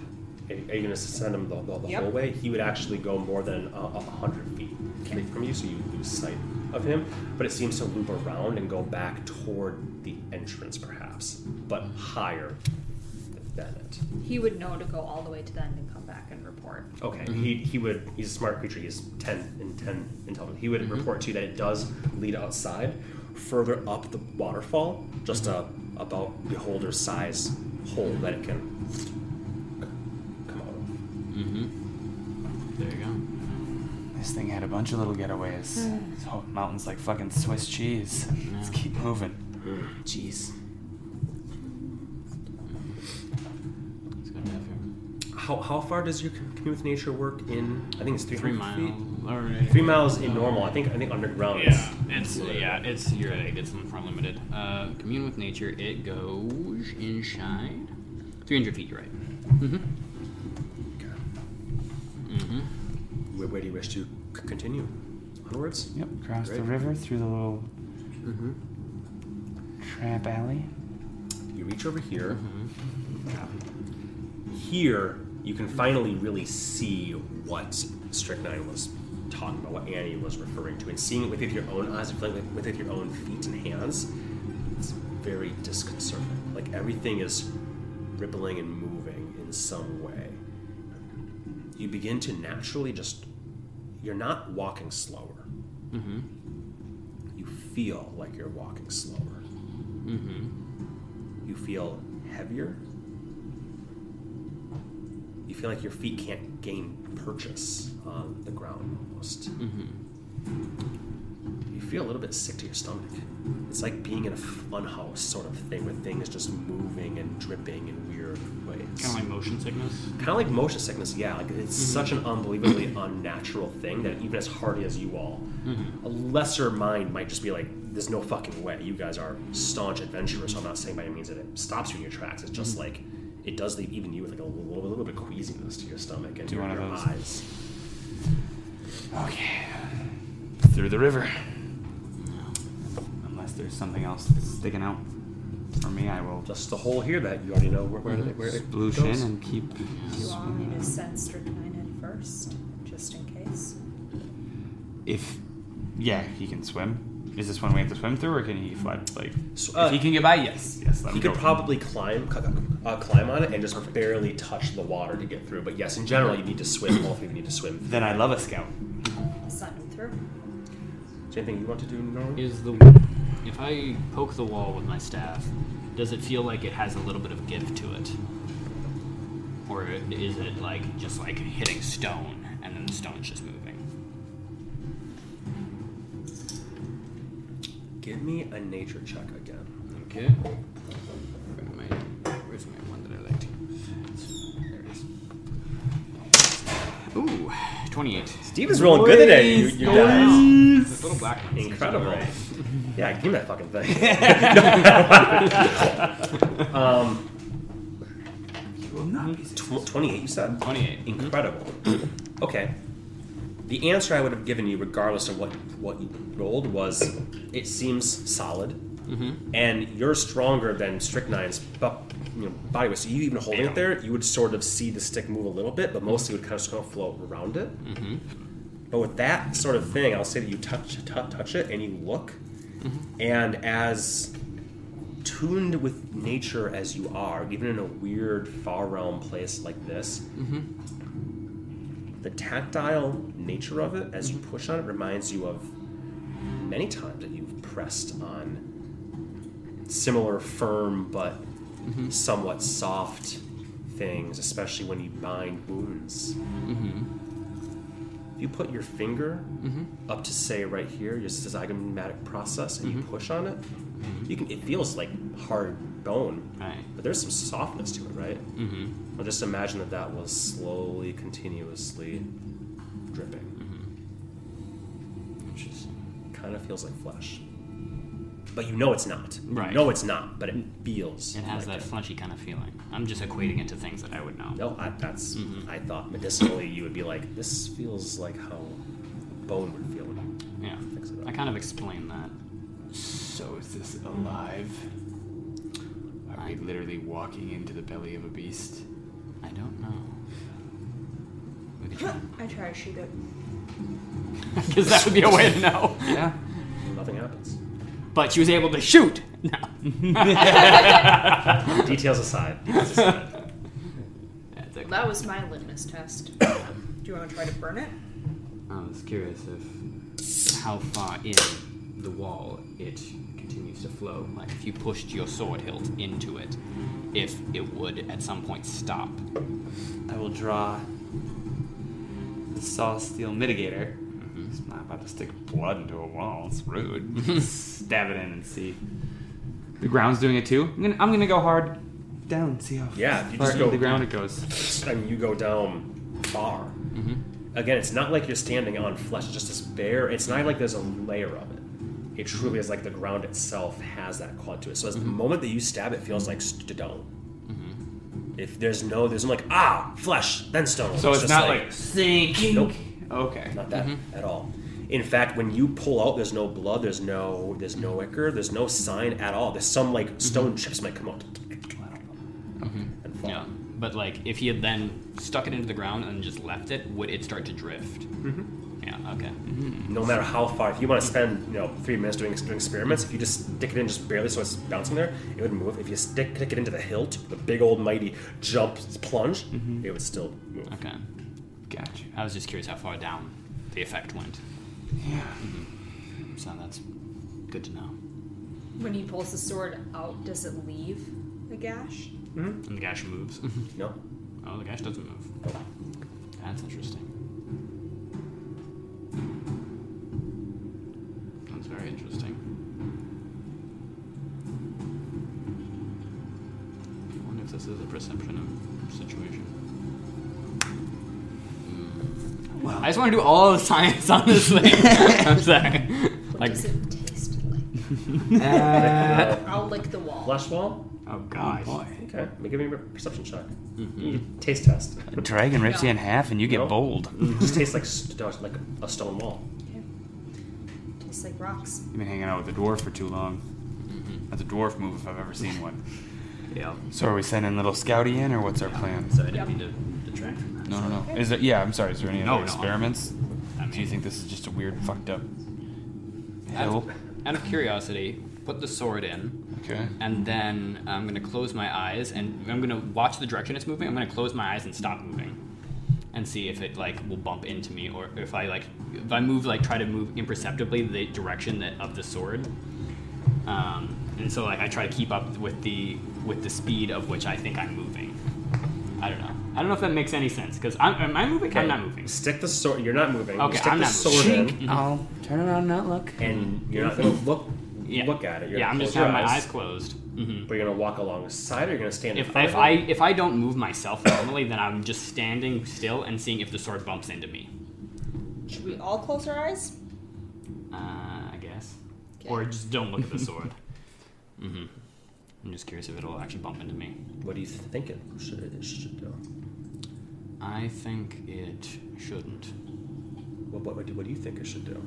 Are you going to send him the, the, the Yep. whole way? He would actually go more than uh, a hundred feet Okay. from you, so you lose sight of him. But it seems to loop around and go back toward the entrance, perhaps, but higher than it. He would know to go all the way to the end and come back and report. Okay, he, he would. He's a smart creature. He's ten in ten intelligence. He would report to you that it does lead outside, further up the waterfall, just a about beholder size hole that it can come out of. Mm-hmm. There you go. This thing had a bunch of little getaways. this whole mountain's like fucking Swiss cheese. Let's keep moving. Jeez. It's good to have you. How, how far does your commune with nature work in? I think it's three Three hundred feet. miles. Or, Three miles in normal. I think I think underground. is- Yeah, it's yeah, it's you're right. It's far limited. Uh, commune with nature. It goes inside. Three hundred feet. You're right. Mm-hmm. Mm-hmm. Where, where do you wish to c- continue? Onwards. Yep, cross the river through the little Mm-hmm. trap alley. You reach over here. Mm-hmm. Here, you can finally really see what Strychnine was talking about, what Annie was referring to, and seeing it with your own eyes feeling it with your own feet and hands. It's very disconcerting. Like everything is rippling and moving in some way. You begin to naturally just. You're not walking slower. Mm-hmm. You feel like you're walking slower. Mm-hmm. You feel heavier. You feel like your feet can't gain purchase on the ground almost. Mm-hmm. You feel a little bit sick to your stomach. It's like being in a funhouse sort of thing where things just moving and dripping in weird ways. Kind of like motion sickness. Kind of like motion sickness, yeah. Like it's mm-hmm. such an unbelievably unnatural thing that even as hardy as you all, mm-hmm. a lesser mind might just be like, "There's no fucking way." You guys are staunch adventurers. So I'm not saying by any means that it stops you in your tracks. It's just mm-hmm. like it does leave even you with like a little, little bit of queasiness to your stomach and your, your eyes. Okay. Through the river. Unless there's something else that's sticking out. For me, I will Just the hole here that you already know where, where, it- where it sploosh goes. in and keep. Do you want me to send strychnine in first, just in case? If, yeah, he can swim. Is this one we have to swim through, or can he fly? Like, So, uh, if he can get by, yes, yes. Let He him could go. probably climb, uh, climb on it and just barely touch the water to get through. But yes, in general, you need to swim. All three of you need to swim. Then I love a scout. I'll send him through. Is anything you want to do, Norman? Is the if I poke the wall with my staff, does it feel like it has a little bit of give to it, or is it like just like hitting stone and then the stone's just moving? Give me a nature check again. Okay. Where am I- Where's my one that I like to use? There it is. Ooh, 28. Steve is rolling good today, you, you guys. This little black one Incredible. right. Yeah, give me that fucking thing. um, You will Tw- 28, you said? 28. Incredible. okay. The answer I would have given you, regardless of what, what you rolled, was it seems solid. Mm-hmm. And you're stronger than Strychnine's you know, body weight. So you even holding it there, you would sort of see the stick move a little bit, but mostly it would kind of, sort of float around it. Mm-hmm. But with that sort of thing, I'll say that you touch t- touch it and you look, mm-hmm. and as tuned with nature as you are, even in a weird far realm place like this, the tactile nature of it as you push on it reminds you of many times that you've pressed on similar firm but mm-hmm. somewhat soft things, especially when you bind wounds. If you put your finger mm-hmm. up to say right here, just your zygomatic process, and you push on it, you can. It feels like hard bone, Right. but there's some softness to it, right? Mm-hmm. Well, just imagine that that was slowly, continuously dripping. Which is Kind of feels like flesh, but you know it's not. Right. You know it's not, but it feels. it has like that fleshy kind of feeling. I'm just equating it to things that I would know. No, I, that's. Mm-hmm. I thought medicinally you would be like, this feels like how a bone would feel. Yeah. Fix it up. I kind of explained that. So is this alive? Are we literally walking into the belly of a beast? I don't know. We could try. I try to shoot it. Because that would be a way to know. Yeah. Nothing happens. But she was able to shoot. No. Details aside. Details aside. Okay. That was my litmus test. Do you want to try to burn it? I was curious if how far in the wall it continues to flow. Like if you pushed your sword hilt into it, if it would at some point stop. I will draw the saw steel mitigator. Not to stick blood into a wall. It's rude. Stab it in and see. The ground's doing it too. I'm gonna, I'm gonna go hard down. See how Yeah, if you far just into go- the ground it goes. I mean, you go down far. Mm-hmm. Again, it's not like you're standing on flesh. It's just this bare. It's not like there's a layer of it. It truly is like the ground itself has that quality to it. So as the mm-hmm. moment that you stab, it feels like stone. Mm-hmm. If there's no, there's no like ah flesh, then stone. So it's, just not like, sinking. Nope. Okay. Not that at all. In fact, when you pull out, there's no blood, there's no, there's no ichor, there's no sign at all. There's some like mm-hmm. stone chips might come out mm-hmm. and fall. Yeah. But like if he had then stuck it into the ground and just left it, would it start to drift? Mm-hmm. Yeah. Okay. Mm-hmm. No matter how far, if you want to spend you know three minutes doing, doing experiments, if you just stick it in just barely so it's bouncing there, it would move. If you stick, stick it into the hilt, the big old mighty jump plunge, it would still move. Okay. Gotcha. I was just curious how far down the effect went. Yeah. So that's good to know. When he pulls the sword out, does it leave the gash? Mm-hmm. And the gash moves. Mm-hmm. No, oh, the gash doesn't move. That's interesting. That's very interesting. I wonder if this is a perception of situation. Well, I just want to do all the science on this thing. I'm sorry. What Like, does it taste like? uh, I'll lick the wall. flesh wall. oh gosh. Okay, let me give me a perception check. You taste test. a dragon rips you in half and you get No. bold. It just tastes like st- like a stone wall. Tastes like rocks. You've been hanging out with a dwarf for too long. That's a dwarf move if I've ever seen one. Yeah. So are we sending little Scouty in, or what's our plan? So I didn't Yep. mean to detract from that. No, no, no. Is there? Yeah, I'm sorry. Is there any No, other no. experiments? I Do you mean- think this is just a weird, fucked up Out hill? of, out of curiosity, put the sword in, Okay. and then I'm gonna close my eyes, and I'm gonna watch the direction it's moving. I'm gonna close my eyes and stop moving, and see if it like will bump into me, or if I like if I move like try to move imperceptibly the direction that of the sword. Um, and so like I try to keep up with the with the speed of which I think I'm moving. I don't know. I don't know if that makes any sense because I'm I moving? I'm not moving. Stick the sword. You're not moving. Okay, stick I'm the not sword moving. in, I'll turn around and not look. and you're not gonna look Yeah. look at it. You're yeah, I'm gonna just close your having my eyes closed. hmm But you're gonna walk alongside, or you're gonna stand in If, front if of I if I don't move myself normally, then I'm just standing still and seeing if the sword bumps into me. Should we all close our eyes? Uh, I guess, Okay. or just don't look at the sword. hmm I'm just curious if it'll actually bump into me. What do you think it should, it should do? I think it shouldn't. What, what, what, do, what do you think it should do?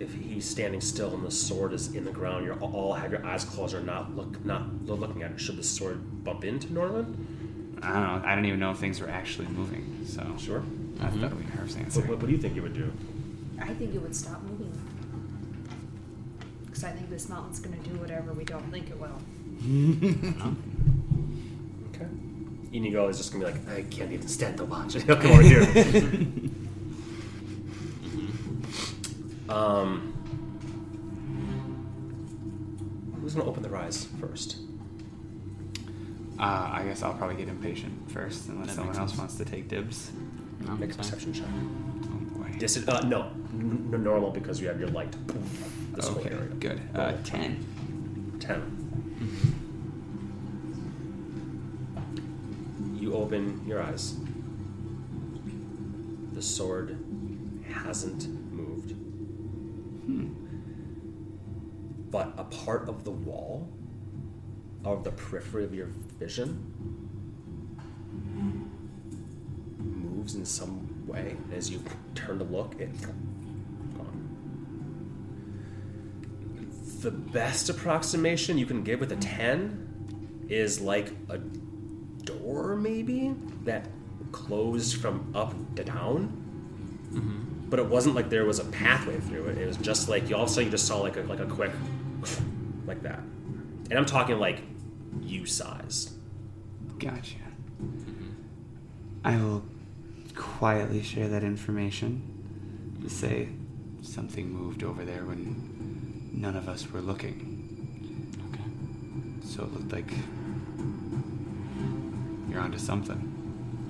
If he's standing still and the sword is in the ground, you're all have your eyes closed or not look not looking at it. Should the sword bump into Norman? I don't know. I don't even know if things were actually moving. So Sure. that's that'll be Herv's answer. What, what, what do you think it would do? I think it would stop moving. Because I think this mountain's going to do whatever we don't think it will. Okay. Inigo is just gonna be like, I can't even stand to watch. He'll come over here. um, who's gonna open their eyes first? Uh, I guess I'll probably get impatient first, unless That someone makes else sense. wants to take dibs. No, Make a perception check. Oh boy. Dis- uh, no, N- n- normal because you have your light. This whole okay, area. good. Uh, Normal. ten. Ten. You open your eyes. The sword hasn't moved. But a part of the wall, of the periphery of your vision, moves in some way. As you turn to look, it's The best approximation you can give with a 10 is like a door, maybe, that closed from up to down. Mm-hmm. But it wasn't like there was a pathway through it. It was just like you all of a sudden you just saw like a like a quick like that. And I'm talking like you size. Gotcha. Mm-hmm. I will quietly share that information to say something moved over there when none of us were looking. Okay. So it looked like you're onto something.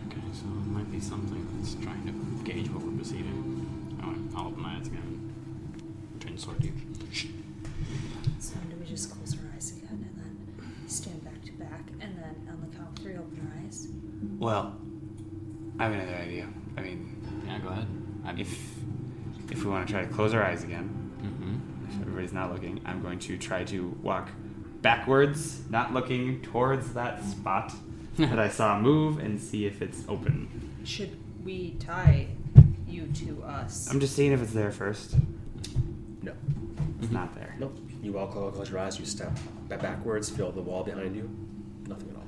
Okay, so it might be something that's trying to gauge what we're perceiving. I'll, I'll open my eyes again. Turn sword to you. So do we just close our eyes again and then stand back to back and then on the count of three open our eyes? Well, I have another idea. I mean, Yeah, go ahead. I'm, if if we want to try to close our eyes again, everybody's not looking, I'm going to try to walk backwards, not looking towards that spot that I saw move, and see if it's open. Should we tie you to us? I'm just seeing if it's there first. No. It's not there. Nope. You all close, close your eyes, you step back backwards, feel the wall behind you. Nothing at all.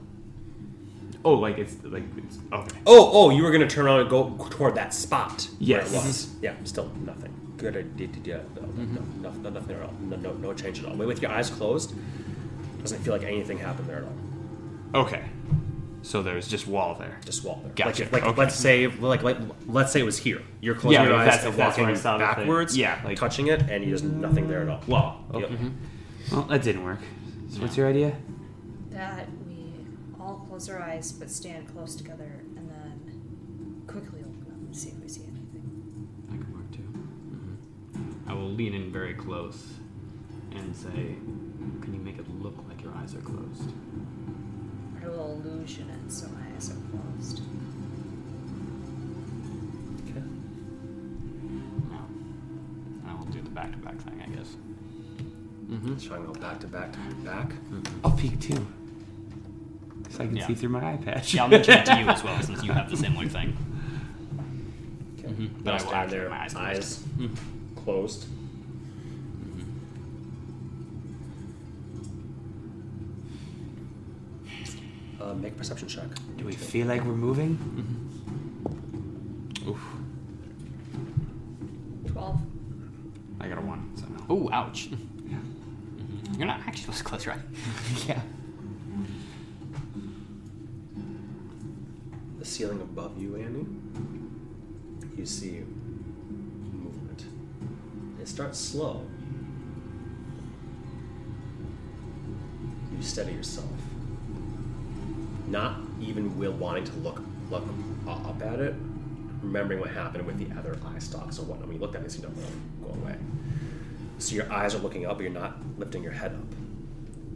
Oh, like it's like it's okay. Oh, oh, you were gonna turn around and go toward that spot. Yes. Where it was. Yeah, still nothing. Good idea. Yeah, uh, no, mm-hmm. no, no, no, nothing at all. No, no, no change at all. With your eyes closed, doesn't feel like anything happened there at all. Okay. So there's just wall there. Just wall there. Gotcha. Like, like Okay. let's say, like, like, let's say it was here. You're closing Yeah, your eyes that's- and that's where I walking saw backwards. Yeah, like- touching it, and there's nothing there at all. Wall. Yep. Okay. Well, that didn't work. So what's your idea? That we all close our eyes but stand close together and then quickly open them and see if we see anything. That could work too. hmm I will lean in very close and say, "Can you make it look like your eyes are closed?" I will illusion it so my eyes are closed. Okay. Now, I will do the back-to-back thing, I guess. Mm-hmm. Trying to go back to back to back. I'll peek too. So I can Yeah. see through my eye patch. Yeah, I'll mention it to you as well, since you have the similar thing. Okay. Mhm. But But I I will stand actually there, have my eyes eyes closed. Closed. Uh, make a perception check. Do we feel like we're moving? Mm-hmm. Oof. 12. I got a one. So no. Oh, ouch. Mhm. You're not actually supposed to close your eye. yeah. The ceiling above you, Andy, you see movement. It starts slow. You steady yourself. Not even will wanting to look look up at it, remembering what happened with the other eye stalks and whatnot. When you look at it, you don't go away. So your eyes are looking up, but you're not lifting your head up.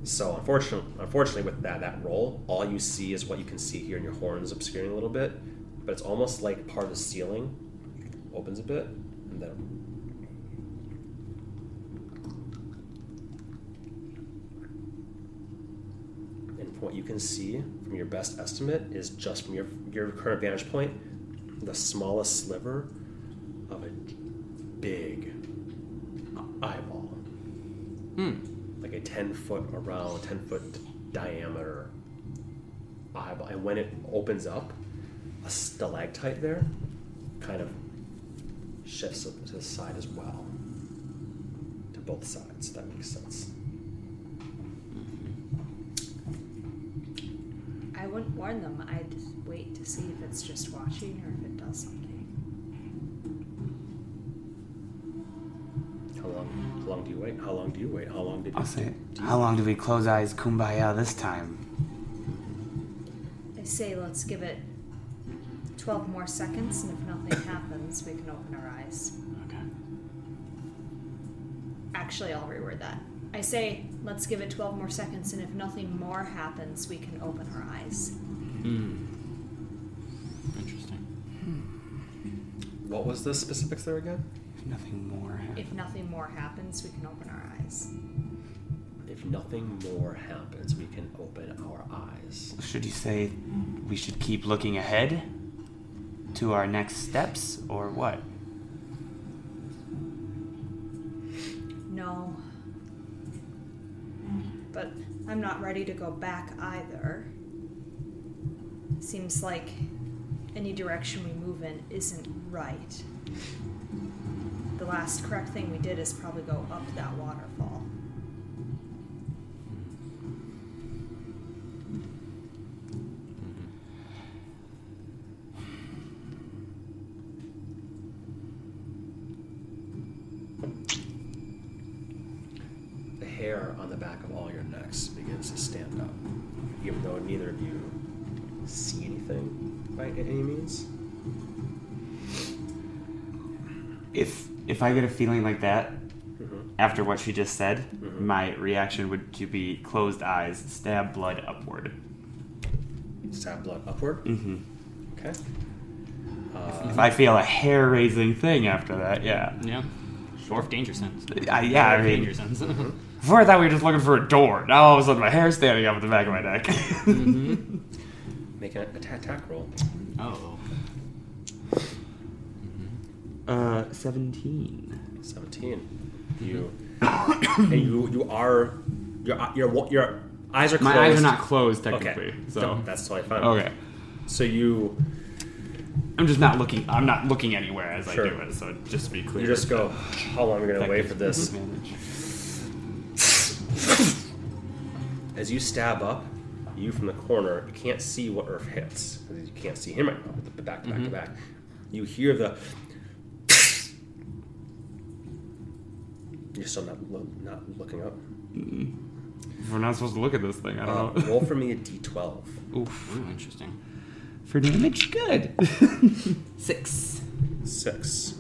So unfortunately, unfortunately, with that that roll, all you see is what you can see here, and your horns obscuring a little bit. But it's almost like part of the ceiling opens a bit, and then from what you can see from your best estimate, is just from your your current vantage point, the smallest sliver of a big eyeball. Hmm. Like a ten foot around, ten foot diameter eyeball. And when it opens up, a stalactite there kind of shifts to the side as well. To both sides. That makes sense. I wouldn't warn them. I'd wait to see if it's just watching or if it does something. How long? How long do you wait? How long do you wait? How long did you? I'll say it. do you- How long do we close eyes kumbaya this time? I say let's give it 12 more seconds, and if nothing happens, we can open our eyes. Okay. Actually, I'll reword that. I say let's give it 12 more seconds, and if nothing more happens, we can open our eyes. Hmm. Interesting. Hmm. What was the specifics there again? If nothing more happens. If nothing more happens, we can open our eyes. If nothing more happens, we can open our eyes. Should you say we should keep looking ahead to our next steps, or what? No. But I'm not ready to go back either. Seems like any direction we move in isn't right. The last correct thing we did is probably go up that waterfall. The hair on the back of all your necks begins to stand up, even though neither of you see anything by any means. If if I get a feeling like that Mhm. after what she just said, Mhm. my reaction would to be closed eyes, stab blood upward. Stab blood upward. Mm-hmm. Okay. Uh, If I feel a hair-raising thing after that, yeah. Yeah. Dwarf danger sense. I, yeah, I mean, danger sense. Before I thought we were just looking for a door. Now all of a sudden my hair's standing up at the back of my neck. make an attack, attack roll. oh. uh, seventeen. 17. You and you you are your your your eyes are closed. My eyes are not closed technically. Okay, technically, so Th- that's totally fine. okay. So you I'm just not looking. I'm not looking anywhere as Sure. I do it. So just to be clear, you just go. How long are we gonna wait for this? Disadvantage. As you stab up, you from the corner, you can't see what Earth hits you can't see him right now. But back to back to back, you hear the. You're still not lo- not looking up. We're not supposed to look at this thing. I Uh, don't know. roll for me a d12. Oof. Ooh, interesting. For damage, good. Six. Six.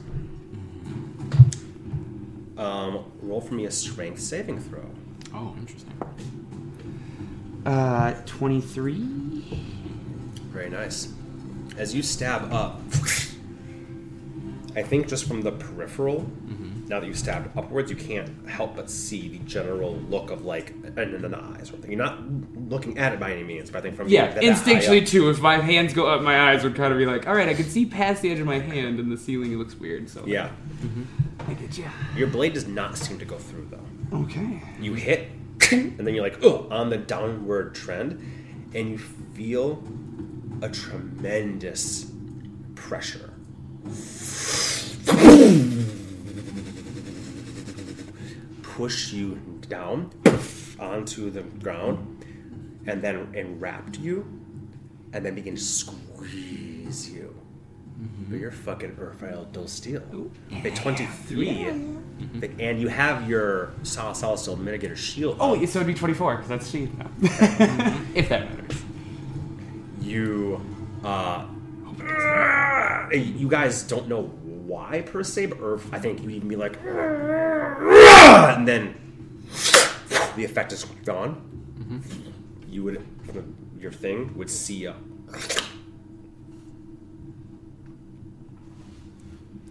Um, roll for me a strength saving throw. Oh, interesting. Uh, twenty-three. Very nice. As you stab up, I think just from the peripheral, now that you stabbed upwards, you can't help but see the general look of like an, an eye sort of thing. You're not looking at it by any means, but I think from Yeah, that- that instinctually up- too. If my hands go up, my eyes would kind of be like, "All right, I can see past the edge of my hand, and the ceiling looks weird." So Yeah, I get you. your blade does not seem to go through though. Okay. You hit, and then you're like, oh, on the downward trend, and you feel a tremendous pressure. Push you down onto the ground, and then enwrapped you, and then begin to squeeze you. But you're fucking Urfael Dosteel. A 23. And you have your Sol- Solid Steel Mitigator shield. Oh, up. yeah, so it'd be twenty-four because that's cheap. now. if that matters. you uh you guys don't know why per se but Irv, i think you even be like and then the effect is gone you would your thing would see a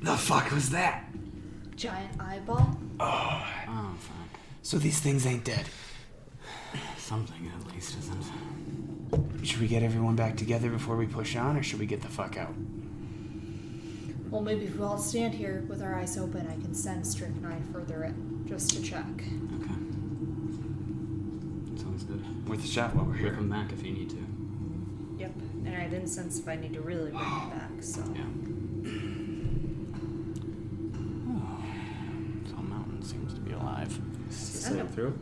The fuck was that? Giant eyeball? Oh, fuck. So these things ain't dead. Something at least isn't. Should we get everyone back together before we push on, or should we get the fuck out? Well, maybe if we all stand here with our eyes open, I can send Strychnine further in just to check. Okay. Sounds good. Worth a shot while we're here. Come back if you need to. Yep. And I didn't sense if I need to really bring it back, so. Yeah. Seems to be alive. Send him through.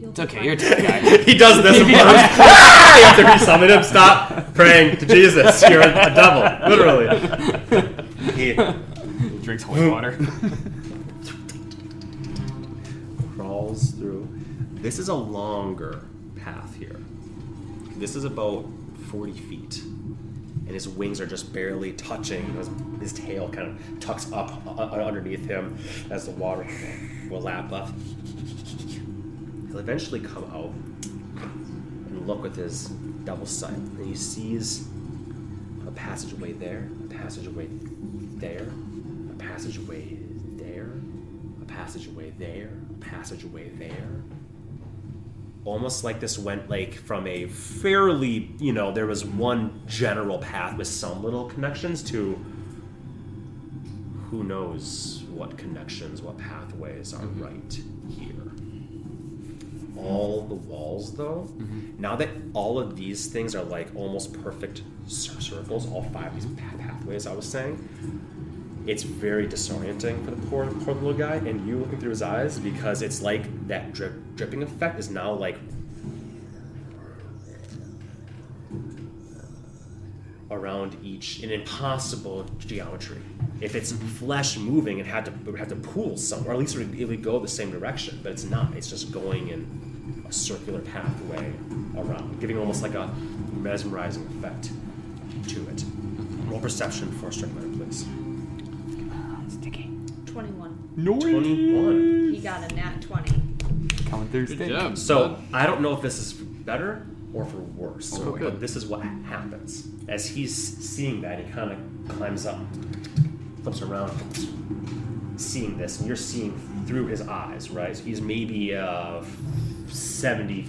It's okay, fine. you're a tough guy. he does this first. you have to resummon him. Stop praying to Jesus. You're a, a devil, literally. He Drinks holy water. crawls through. This is a longer path here. This is about 40 feet. And his wings are just barely touching. His, his tail kind of tucks up uh, uh, underneath him as the water will lap up. He'll eventually come out and look with his double sight. And he sees a passageway there, a passageway there, a passageway there, a passageway there, a passageway there. Almost like this went like from a fairly, you know, there was one general path with some little connections to who knows what connections, what pathways are mm-hmm. right here. All the walls, though, mm-hmm. now that all of these things are like almost perfect circles, all five of these pathways I was saying, it's very disorienting for the poor, poor little guy, and you looking through his eyes because it's like that drip, dripping effect is now like around each an impossible geometry. If it's flesh moving, it had to it would have to pool somewhere, or at least it would, it would go the same direction. But it's not. It's just going in a circular pathway around, giving almost like a mesmerizing effect to it. Roll perception for a Strychnine, please. 21. Twenty-one. He got a nat 20. Coming through Good stage. job. So I don't know if this is for better or for worse, Oh, but this is what happens. As he's seeing that, he kind of climbs up, flips around, seeing this, and you're seeing through his eyes, right? So he's maybe uh, 70,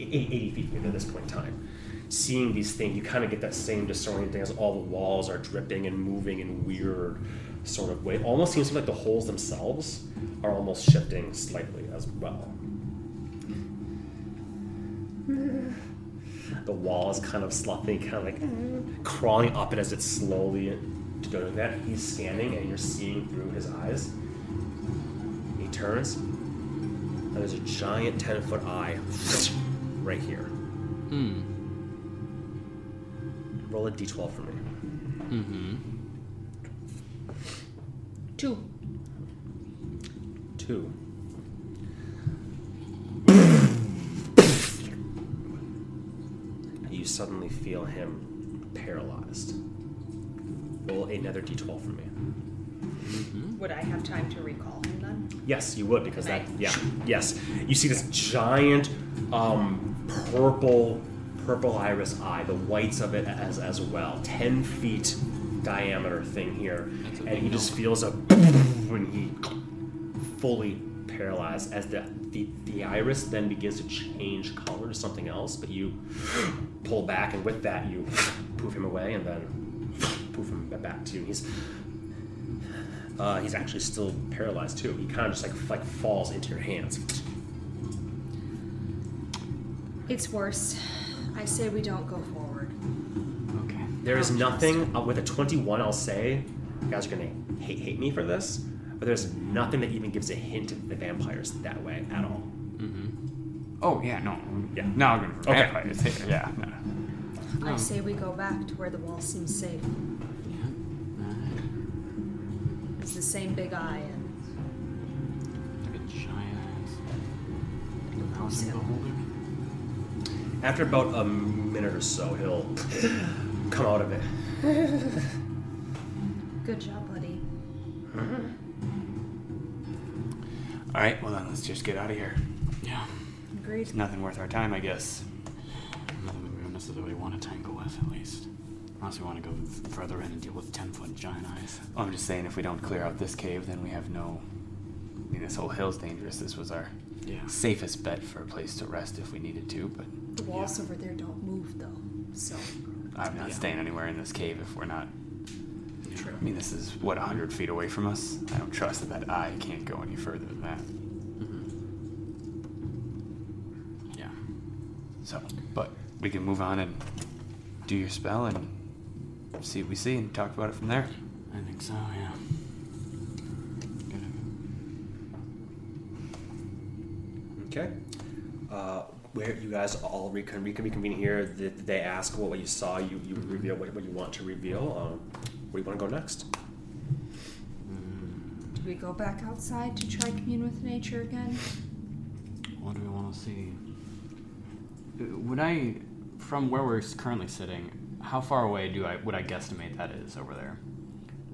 80 feet at this point in time. Seeing these things, you kind of get that same disorienting thing as all the walls are dripping and moving and weird sort of way. Almost seems like the holes themselves are almost shifting slightly as well. The wall is kind of sloughy, kind of like crawling up it as it's slowly doing that. He's scanning and you're seeing through his eyes. He turns, and there's a giant 10 foot eye right here. Hmm. Roll a d12 for me. Mm-hmm. Two. Two. you suddenly feel him paralyzed. Roll another d12 for me. Would I have time to recall him then? Yes, you would because that. Okay. Yeah. Yes, you see this giant um, purple, purple iris eye. The whites of it as as well. Ten feet diameter thing here, and he big just feels a when he fully paralyzed as the, the the iris then begins to change color to something else. But you pull back, and with that you poof him away, and then poof him back to you. He's uh, he's actually still paralyzed too. He kind of just like like falls into your hands. It's worse. I say we don't go forward. Okay. There is nothing uh, with a 21. I'll say, you guys are gonna hate hate me for this, but there's nothing that even gives a hint of the vampires that way at all. Oh yeah, no. Yeah. Now I'm going for Okay. vampires here. Yeah. No. I say we go back to where the wall seems safe. Yeah. It's the same big eye and a giant ass. Mouse Mountain beholder. After about a minute or so, he'll come out of it. good job, buddy. All right. Well then, let's just get out of here. Yeah. Agreed. It's nothing worth our time, I guess. Nothing we don't necessarily want to tangle with, at least. Unless we want to go further in and deal with 10 foot giant eyes. I'm just saying, if we don't clear out this cave, then we have no. I mean, this whole hill's dangerous. This was our Yeah. safest bet for a place to rest if we needed to, but The walls over there don't move though, so I'm not Yeah. staying anywhere in this cave if we're not. true. I mean, this is what hundred feet away from us. I don't trust that that eye can't go any further than that. Mm-hmm. Yeah. So, but we can move on and do your spell and see what we see and talk about it from there. I think so, yeah. Okay. Uh, where you guys all recon- recon- reconvene here, did they ask what, what you saw? You, you reveal what, what you want to reveal. Um, where do you want to go next? Do we go back outside to try commune with nature again? What do we want to see? Uh, Would I, from where we're currently sitting, how far away do I would I guesstimate that is over there?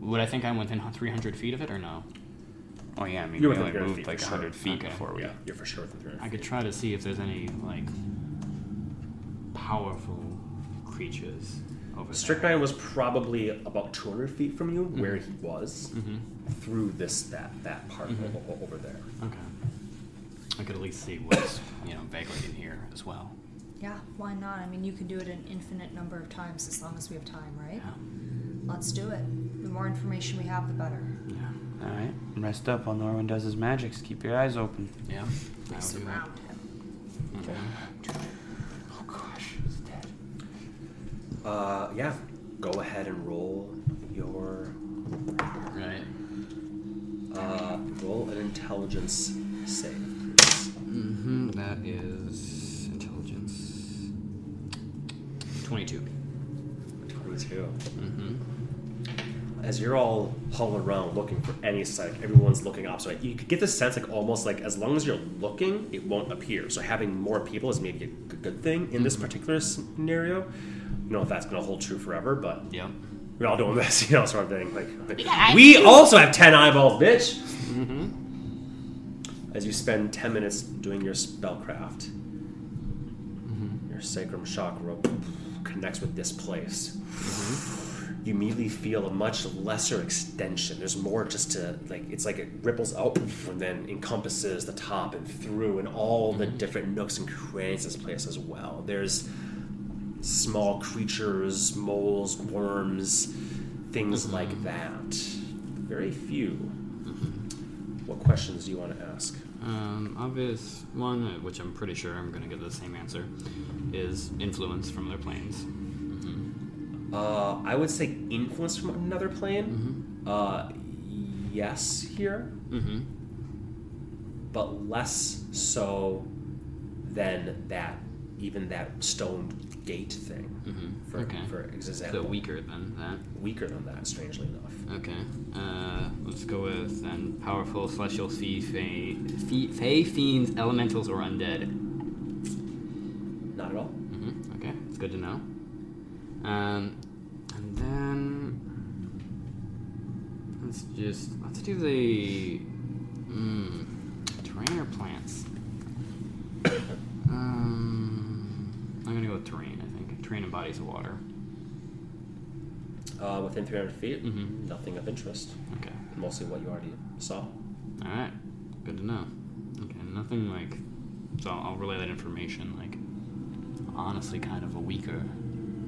Would I think I'm within 300 feet of it or no? Oh yeah, I mean, You're we only moved feet like for sure. hundred feet Okay. before we. Yeah, you're for sure within 300 I could try to see if there's any like powerful creatures over Strychnine was probably about 200 feet from you, Mm-hmm. where he was, through this that that part Mm-hmm. o- o- over there. there. Okay. I could at least see what's you know vaguely in here as well. Yeah, why not? I mean, you can do it an infinite number of times as long as we have time, right? Yeah. Let's do it. The more information we have, the better. Yeah. All right, rest up while Norwin does his magics. Keep your eyes open. Yeah. I will do that. surround him. Oh gosh, he's dead. Uh, yeah, go ahead and roll your Right. uh, roll an intelligence save. please. Mm-hmm. That is intelligence. Twenty-two. 22. Mm-hmm. As you're all huddled around looking for any sight, everyone's looking opposite. You could get the sense like almost like as long as you're looking, it won't appear. So having more people is maybe a good thing in this mm-hmm. particular scenario. You know if that's going to hold true forever, but yeah, we're all doing this, you know, sort of thing. Like, like, we also have ten eyeballs, bitch. Mm-hmm. As you spend ten minutes doing your spellcraft, mm-hmm. your sacrum chakra connects with this place. You immediately feel a much lesser extension. There's more just to like it's like it ripples out and then encompasses the top and through and all the different nooks and crannies of this place as well. There's small creatures, moles, worms, things like that. Very few. What questions do you want to ask? Um, obvious one, uh, which I'm pretty sure I'm going to get the same answer, is influence from other planes. Uh, I would say influence from another plane. Uh, yes, here, Mm-hmm. but less so than that. Even that stone gate thing. Mhm. For, Okay. for So weaker than that. weaker than that. Strangely enough. Okay. Uh, let's go with then powerful celestial fey, fey, fey, fey fiends, elementals, or undead. Not at all. hmm Okay, it's good to know. Um, and then let's just let's do the mm, terrain or plants. um, I'm gonna go with terrain. I think terrain and bodies of water. Uh, within 300 feet, Mhm. nothing of interest. Okay. Mostly what you already saw. All right. Good to know. Okay, nothing like. So I'll relay that information. Like, honestly, kind of a weaker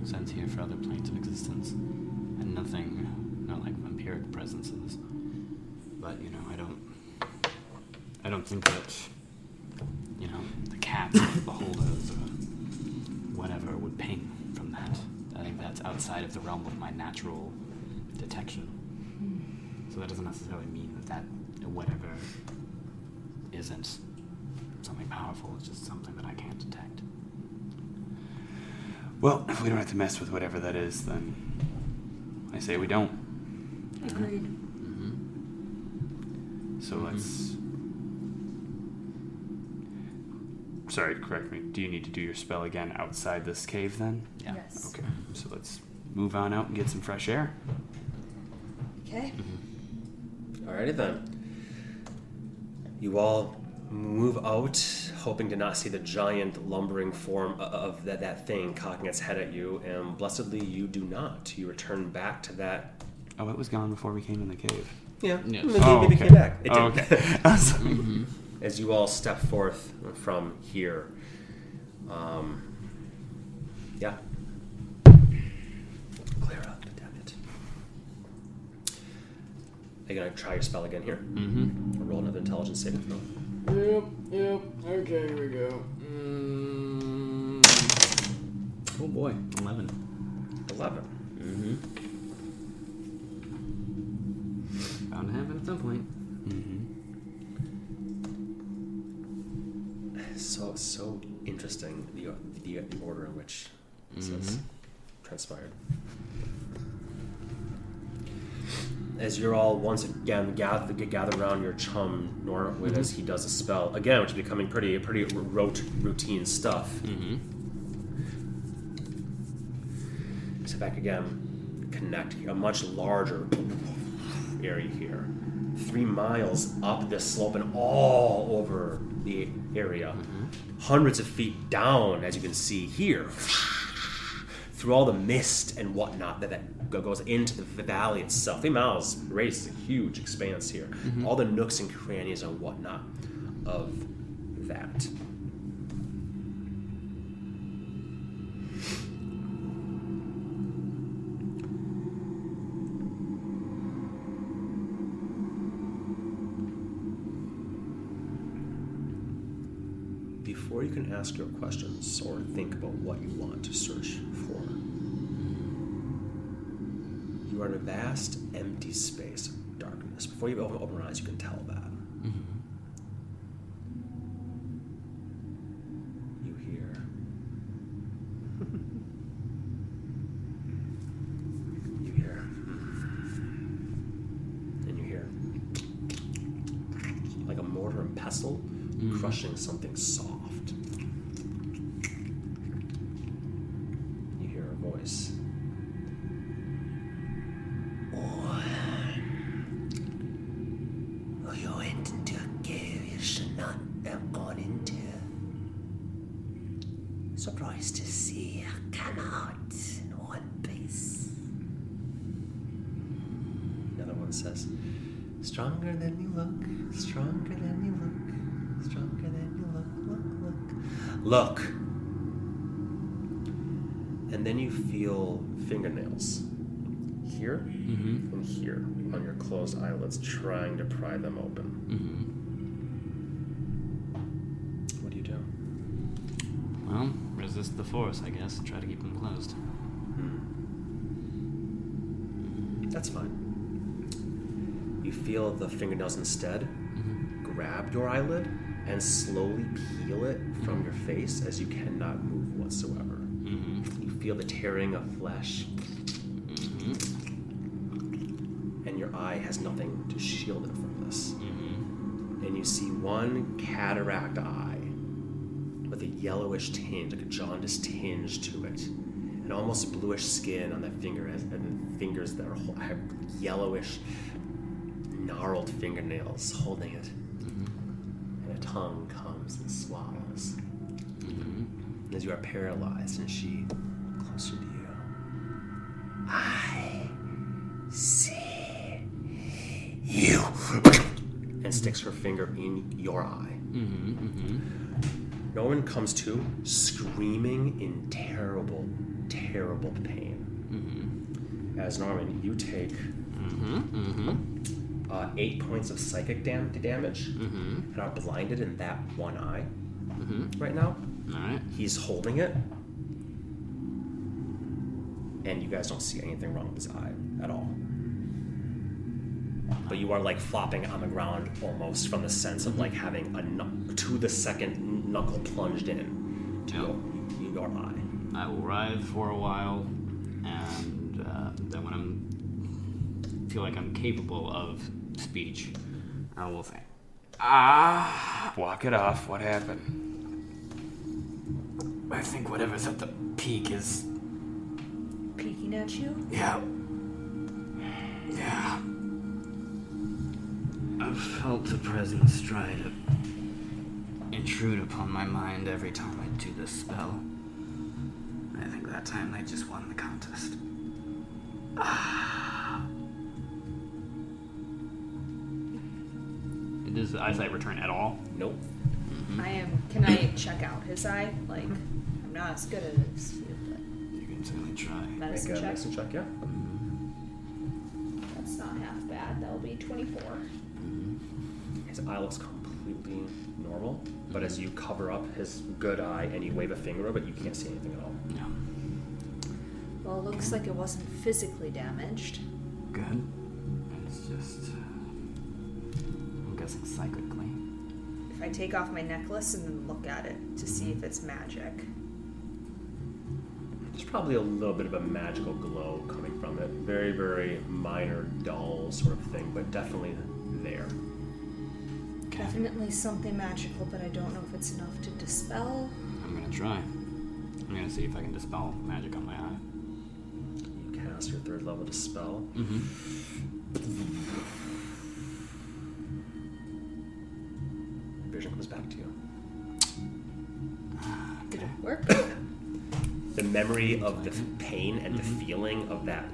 sense here for other planes of existence, and nothing, not like vampiric presences. But you know, I don't. I don't think that. You know, the cats, or the beholders, or uh, whatever would ping from that. I think that's outside of the realm of my natural detection. So that doesn't necessarily mean that that whatever isn't something powerful. It's just something that I can't detect. Well, if we don't have to mess with whatever that is, then I say we don't. Agreed. Mm-hmm. So let's. Sorry, correct me. Do you need to do your spell again outside this cave then? Yeah. Yes. Okay, so let's move on out and get some fresh air. Okay. Alrighty then. You all move out, hoping to not see the giant lumbering form of that, that thing cocking its head at you, and blessedly you do not. You return back to that. Oh, it was gone before we came in the cave. Yeah, Yes. maybe, Oh, maybe okay. came back. It Oh, didn't. okay. I was as you all step forth from here. Um, yeah. Clear up, damn it. Are you gonna try your spell again here? Mm-hmm. Roll another intelligence saving throw. Yep, yep. Okay, here we go. Mm, Oh boy, eleven. 11. Mm-hmm. Bound to happen at some point. Mm-hmm. So so interesting the the, the order in which this has Mhm. transpired. As you're all once again gather gather around your chum Norwood as he does a spell again, which is becoming pretty pretty rote routine stuff. Mm-hmm. Step back again, connect a much larger area here. Three miles up this slope and all over the area. Mm-hmm. Hundreds of feet down, as you can see here. Through all the mist and whatnot that, that goes into the valley itself. Three miles radius is a huge expanse here. Mm-hmm. All the nooks and crannies and whatnot of that. Before you can ask your questions or think about what you want to search for, you are in a vast, empty space of darkness. Before you open, open your eyes, you can tell that. You hear. you hear. And you hear. Like a mortar and pestle crushing something soft. You hear a voice. Oh, you went into a cave you should not have gone into. Surprised to see you come out in one piece. Another one says, Stronger than you look, stronger than you look, stronger than you look, look, look. Look. And then you feel fingernails here Mm-hmm. and here on your closed trying to pry them open. Mm-hmm. What do you do? Well, resist the force, I guess. Try to keep them closed. That's fine. You feel the fingernails instead grab your eyelid and slowly peel it from your face as you cannot move whatsoever. Mm-hmm. You feel the tearing of flesh, and your eye has nothing to shield it from this. Mm-hmm. And you see one cataract eye with a yellowish tinge, like a jaundiced tinge to it, and almost bluish skin on the finger, and fingers that are, have yellowish, gnarled fingernails holding it. And a tongue comes and swallows. And as you are paralyzed, and she closer to you. I and sticks her finger in your eye. Mm-hmm. Mm-hmm. Norman comes to, screaming in terrible, terrible pain. Mm-hmm. As Norman, you take Mm-hmm. Mm-hmm. uh, eight points of psychic dam- damage and are blinded in that one eye Mm-hmm. right now. All right. He's holding it, and you guys don't see anything wrong with his eye at all. But you are like flopping on the ground almost from the sense of like having a knuck- to the second knuckle plunged in to your, your eye. I will writhe for a while, and uh, then when I'm feel like I'm capable of speech, I will say, Ah, walk it off. What happened? I think whatever's at the peak is. Peeking at you? Yeah. Yeah. I've felt the presence try to intrude upon my mind every time I do this spell. I think that time they just won the contest. It Does eyesight return at all? Nope. Mm-hmm. I am. Can I check out his eye? Like, I'm not as good at it as you, but You can certainly try. medicine Make a check. medicine check, yeah. Mm-hmm. That's not half bad. That'll be 24. His eye looks completely normal, but as mm-hmm. you cover up his good eye and you wave a finger over it, you can't see anything at all. Yeah. Well, it looks like it wasn't physically damaged. Good. It's just. I'm guessing psychically. If I take off my necklace and then look at it to see if it's magic. There's probably a little bit of a magical glow coming from it. Very, very minor, dull sort of thing, but definitely there. Definitely something magical, but I don't know if it's enough to dispel. I'm gonna try. I'm gonna see if I can dispel magic on my eye. You cast your third level dispel. Mm-hmm. Vision comes back to you. Ah, Did it work? The memory of the pain and the mm-hmm. feeling of that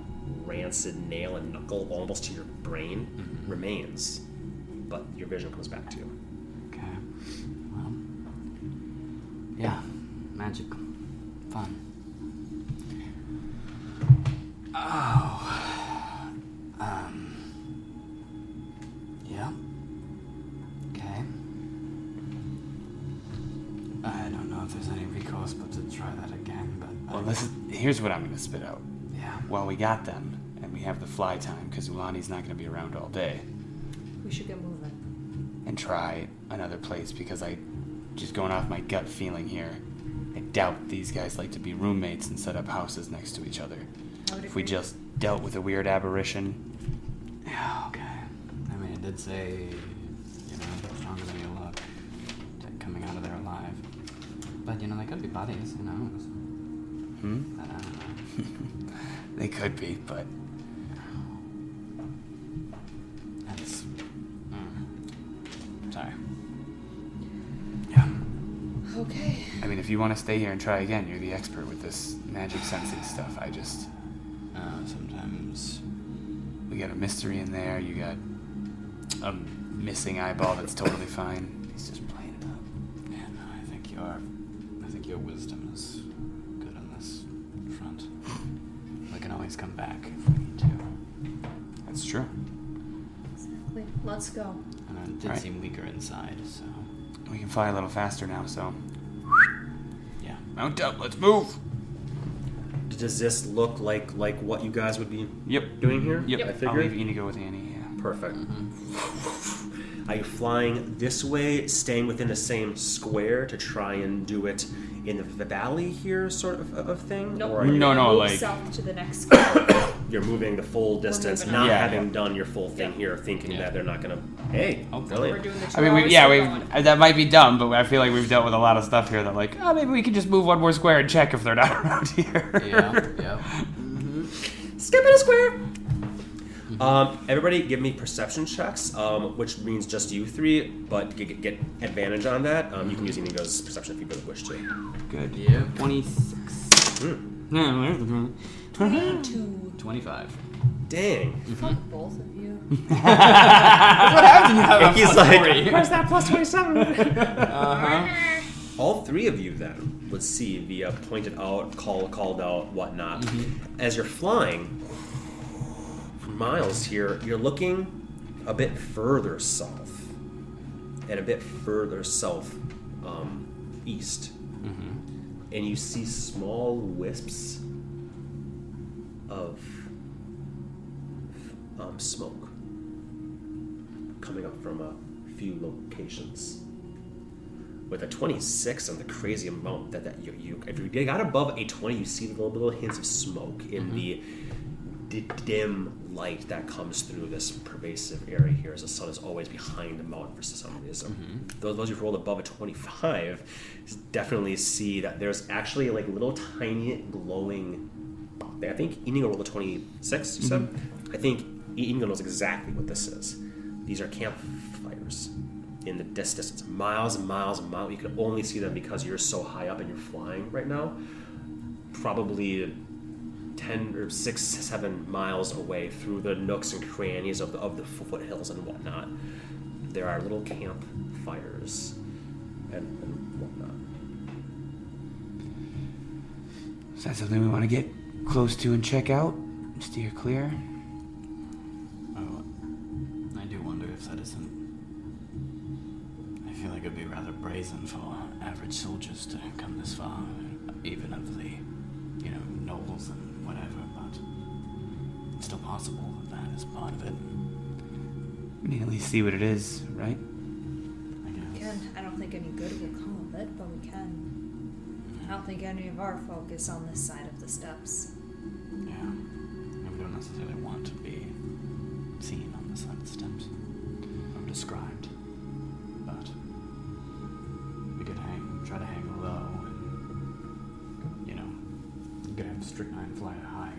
rancid nail and knuckle almost to your brain mm-hmm. remains, but your vision comes back to you. Okay. Well. Yeah. Magic. Fun. Oh. Um. Yeah. Okay. I don't know if there's any recourse but to try that again, but. Well, this is, here's what I'm going to spit out. Yeah. Well, we got them, and we have the fly time, because Ulani's not going to be around all day, We should get moving. And try another place, because I, just going off my gut feeling here, I doubt these guys like to be roommates and set up houses next to each other. If we just dealt with a weird aberration, Yeah, okay. I mean, it did say, you know, stronger than your luck, t- coming out of there alive. But, you know, they could be buddies, who knows? hmm? But I don't know. They could be, but Okay. I mean, if you want to stay here and try again, you're the expert with this magic sensing stuff. I just, Uh, sometimes. we got a mystery in there. You got a missing eyeball that's totally fine. He's just playing it up. Yeah, no, I think your. I think your wisdom is good on this front. We can always come back if we need to. That's true. Exactly. Let's go. And it did Alright. seem weaker inside, so We can fly a little faster now, so yeah. mount up. Let's move. Does this look like like what you guys would be Yep. doing here? Yep. I I'll figured. leave Inigo with Annie. Yeah. Perfect. Mm-hmm. Are you flying this way, staying within the same square to try and do it in the valley here, sort of of thing? Nope. Or are you- No, no, move like- south to the next square. You're moving the full distance, not. Yeah, having yeah. done your full thing Yeah. here, thinking Yeah. that they're not gonna. Hey, Oh, we're brilliant. doing the I mean, we, yeah, we're we going. uh, that might be dumb, but I feel like we've dealt with a lot of stuff here that, like, oh, maybe we can just move one more square and check if they're not around here. Yeah, yeah. Skip it a square. Um, everybody, give me perception checks, um, which means just you three, but get, get, get advantage on that. Um, you can use Inigo's perception if you really wish to. Good. Yeah. 26. Hmm. Yeah, where's the 22. 25. Dang. Fuck both of you. What happened? He's like, Where's that plus 27? all three of you then would see via uh, pointed out, call, called out, whatnot. As you're flying for miles here, you're looking a bit further south and a bit further south um, east, and you see small wisps of um, smoke coming up from a few locations. With a 26 and the crazy amount that, that you, you if you got above a 20 you see the little, little hints of smoke in the d- dim light that comes through this pervasive area here as the sun is always behind the mountain for some reason. Those, those who rolled above a 25 definitely see that there's actually like little tiny glowing i think inigo rolled a 26 you said mm-hmm. i think inigo knows exactly what this is these are campfires in the distance, miles and miles and miles. You can only see them because you're so high up and you're flying right now. Probably ten or six, seven miles away through the nooks and crannies of the of the foothills and whatnot. there are little campfires and, and whatnot. Is that something we want to get close to and check out? Steer clear? Oh, I do wonder if that isn't. I feel like it'd be rather brazen for average soldiers to come this far, even of the, you know, nobles and whatever, but it's still possible that that is part of it, We need to at least see what it is, right? I guess. Can I don't think any good will come of it, but we can. I don't think any of our folk is on this side of the steps. Yeah. And we don't necessarily want to be seen on this side of the steps or described. But we could hang, try to hang low and, you know, you could have strychnine fly higher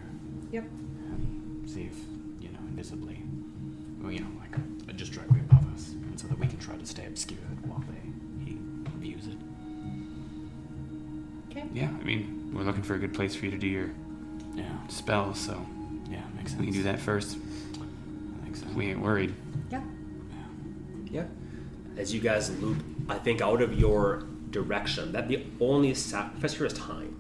Yep. and see if, you know, invisibly, well, you know, like just directly above us, and so that we can try to stay obscured while they, he views it. Okay. Yeah, I mean, we're looking for a good place for you to do your Yeah. spell, so Yeah, makes sense. we can do that first. I think so. We ain't worried. Yeah. Yeah. Yeah. As you guys loop, I think out of your direction, that the only sacrifice here is time.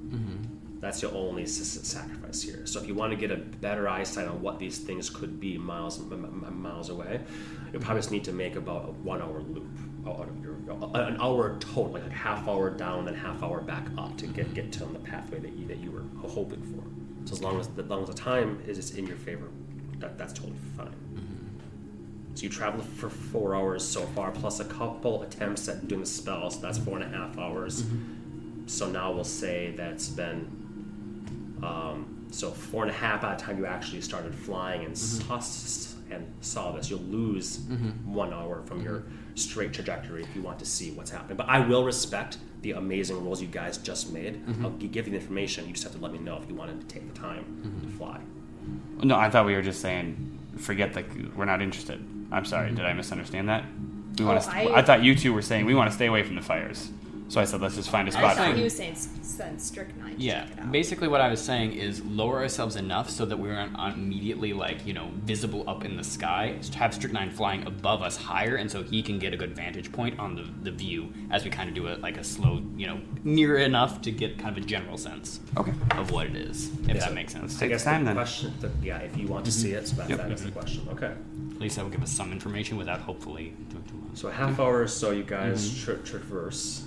That's your only s- s- sacrifice here. So if you want to get a better eyesight on what these things could be miles m- m- miles away, you'll probably just need to make about a one hour loop out of your Oh, oh, an hour total, like a half hour down and half hour back up to get get to on the pathway that you that you were hoping for. So as long as as long as the time is in your favor, that, that's totally fine. So you traveled for four hours so far, plus a couple attempts at doing the spell, so that's four and a half hours. So now we'll say that it's been um, so four and a half by the time you actually started flying and mm-hmm. saw and saw this. You'll lose mm-hmm. one hour from your mm-hmm. Straight trajectory if you want to see what's happening. But I will respect the amazing rolls you guys just made. Mm-hmm. I'll give you the information. You just have to let me know if you wanted to take the time mm-hmm. to fly. No, I thought we were just saying, forget that we're not interested. I'm sorry, did I misunderstand that? We want Oh, to. I- I thought you two were saying we want to stay away from the fires. So I said let's just find a spot. thought for he was saying send strychnine. to Yeah, check it out. basically what I was saying is lower ourselves enough so that we aren't immediately like you know visible up in the sky. Just have strychnine flying above us higher, and so he can get a good vantage point on the, the view as we kind of do it like a slow, you know, near enough to get kind of a general sense Okay. of what it is, if Yeah, that so makes sense. I Take guess time the then. question, the, yeah, if you want to mm-hmm. see it, so that, Yep. that is the mm-hmm. question. Okay. At least that will give us some information without hopefully doing too much. So a half hour or so, you guys mm-hmm. tra- traverse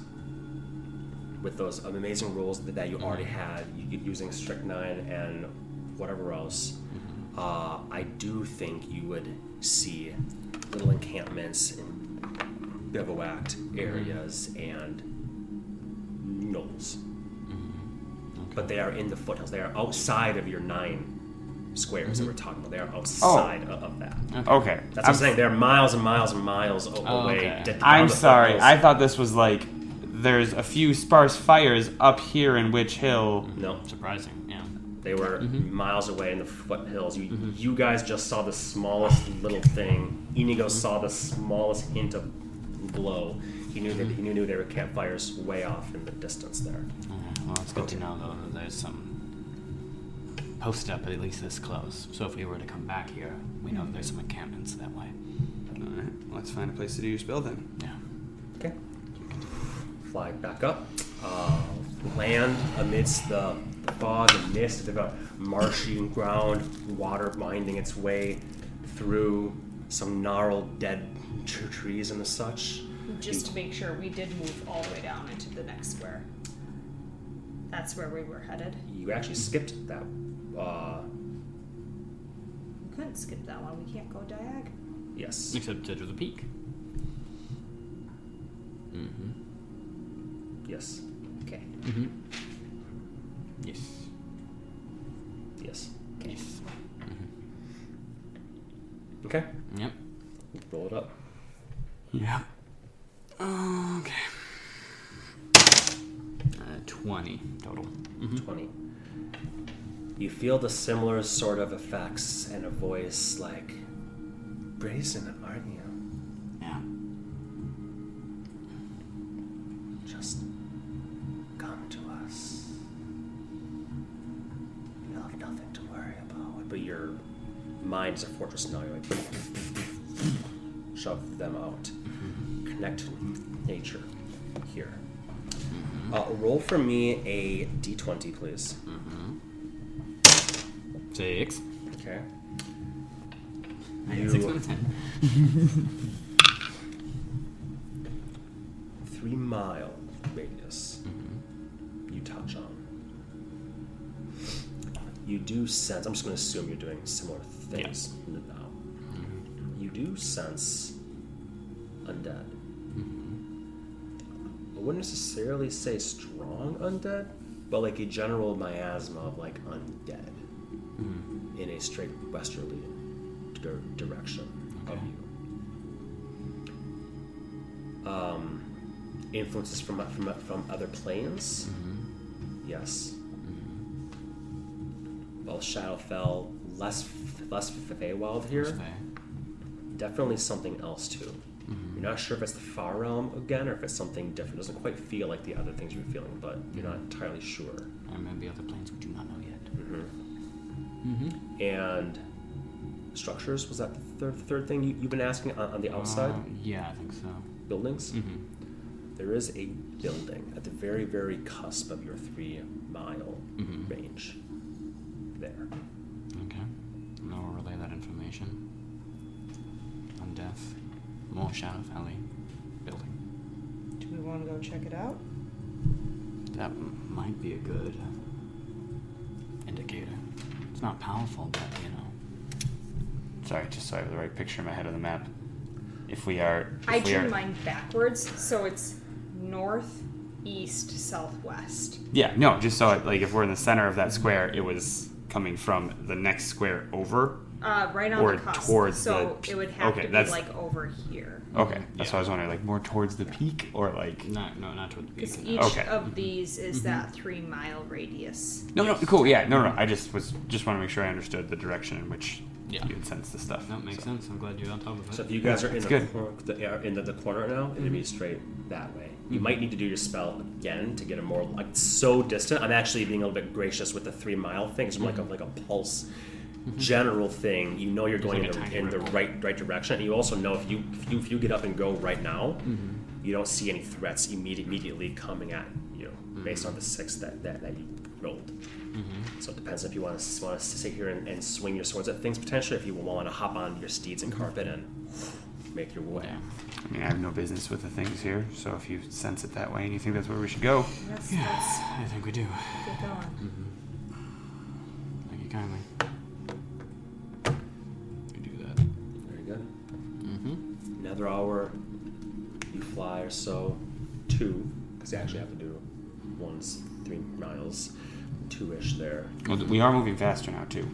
with those amazing rules that, that you already mm-hmm. had u- using strychnine and whatever else. Mm-hmm. Uh, I do think you would see little encampments in bivouacked mm-hmm. areas and knolls, but they are in the foothills. They are outside of your nine squares that we're talking about. They are oh. outside of, of that. Okay. That's what I'm saying. They're miles and miles and miles Oh, away. okay. I'm sorry. foothills. I thought this was like there's a few sparse fires up here in Witch Hill. No, Surprising, yeah. they were mm-hmm. miles away in the foothills. You, mm-hmm. you guys just saw the smallest little thing. Inigo mm-hmm. saw the smallest hint of glow. He knew that he knew there were campfires way off in the distance there. Okay, Well, it's good to know though that there's some posted up at least this close. So if we were to come back here, we know there's some encampments that way. All right. Let's find a place to do your spell then. Yeah. Okay. Fly back up. Uh, land amidst the, the fog and mist. They've got marshy ground, water winding its way through some gnarled dead tr- trees and the such. Just to make sure, we did move all the way down into the next square. That's where we were headed. You actually skipped that. Uh, We couldn't skip that one. We can't go diag. yes. Except to the peak. Mm-hmm. Yes. Okay. Mm-hmm. Yes. Yes. Okay. Yes. Okay. Yep. Roll it up. Yeah. Okay. Uh, 20 total. 20. You feel the similar sort of effects and a voice like, brazen, aren't you? Yeah. Just come to us. You'll have nothing to worry about. But your mind is a fortress now. You're like, shove them out. Connect nature here. Uh, roll for me a d20, please. Six. Okay. I got You- six out of ten. Three mile radius. You touch on. You do sense. I'm just going to assume you're doing similar things now. You do sense undead. Mm-hmm. I wouldn't necessarily say strong undead, but like a general miasma of like undead mm-hmm. in a straight westerly dir- direction of you. Um, influences from from from other planes. Mm-hmm. Yes. Well, Shadowfell less less Feywild here. Definitely something else too. You're not sure if it's the far realm again or if it's something different. It doesn't quite feel like the other things you were feeling, but you're not entirely sure. There may be other planes we do not know yet. And structures was that the third, third thing you, you've been asking on, on the outside Uh, yeah, I think so. buildings? Mm-hmm. There is a building at the very, very cusp of your three mile Mhm. range. There. Okay. And I'll relay that information. On death. More Shadow Valley building. Do we want to go check it out? That might be a good indicator. It's not powerful, but you know. Sorry, just so I have the right picture in my head of the map. If we are, if I we are, drew mine backwards, so it's north, east, southwest. yeah, no, just so it, like if we're in the center of that square, it was coming from the next square over. Uh, right on Or the cusp. towards so the- it would have okay, to be that's- like over here. Okay, that's Yeah. what I was wondering, like more towards the peak or like. No, no, not towards the Because peak. each Okay. of these is that three mile radius. No, no, cool. Yeah, no, no. I just was just want to make sure I understood the direction in which Yeah. you had sensed the stuff. That makes so. sense. I'm glad you're on top of it. So if you guys are in the, good. cor- the, are in the, the corner now, it'd be straight that way. You might need to do your spell again to get a more like so distant. I'm actually being a little bit gracious with the three mile thing. I'm like a like a pulse general thing. You know you're going like in, the, in the right right direction. And you also know if you if you, if you get up and go right now, you don't see any threats immediate, immediately coming at you based on the six that, that, that you rolled. So it depends if you want to want to sit here and, and swing your swords at things potentially. If you want to hop on your steeds and carpet and make your way. Yeah. I mean, I have no business with the things here, so if you sense it that way and you think that's where we should go, Yes, I think we do. let's get going. Thank you kindly. We do that. Very good. Mm-hmm. Another hour, you fly or so, two, because you actually have to do one's three miles, two ish there. well, we are moving faster now too.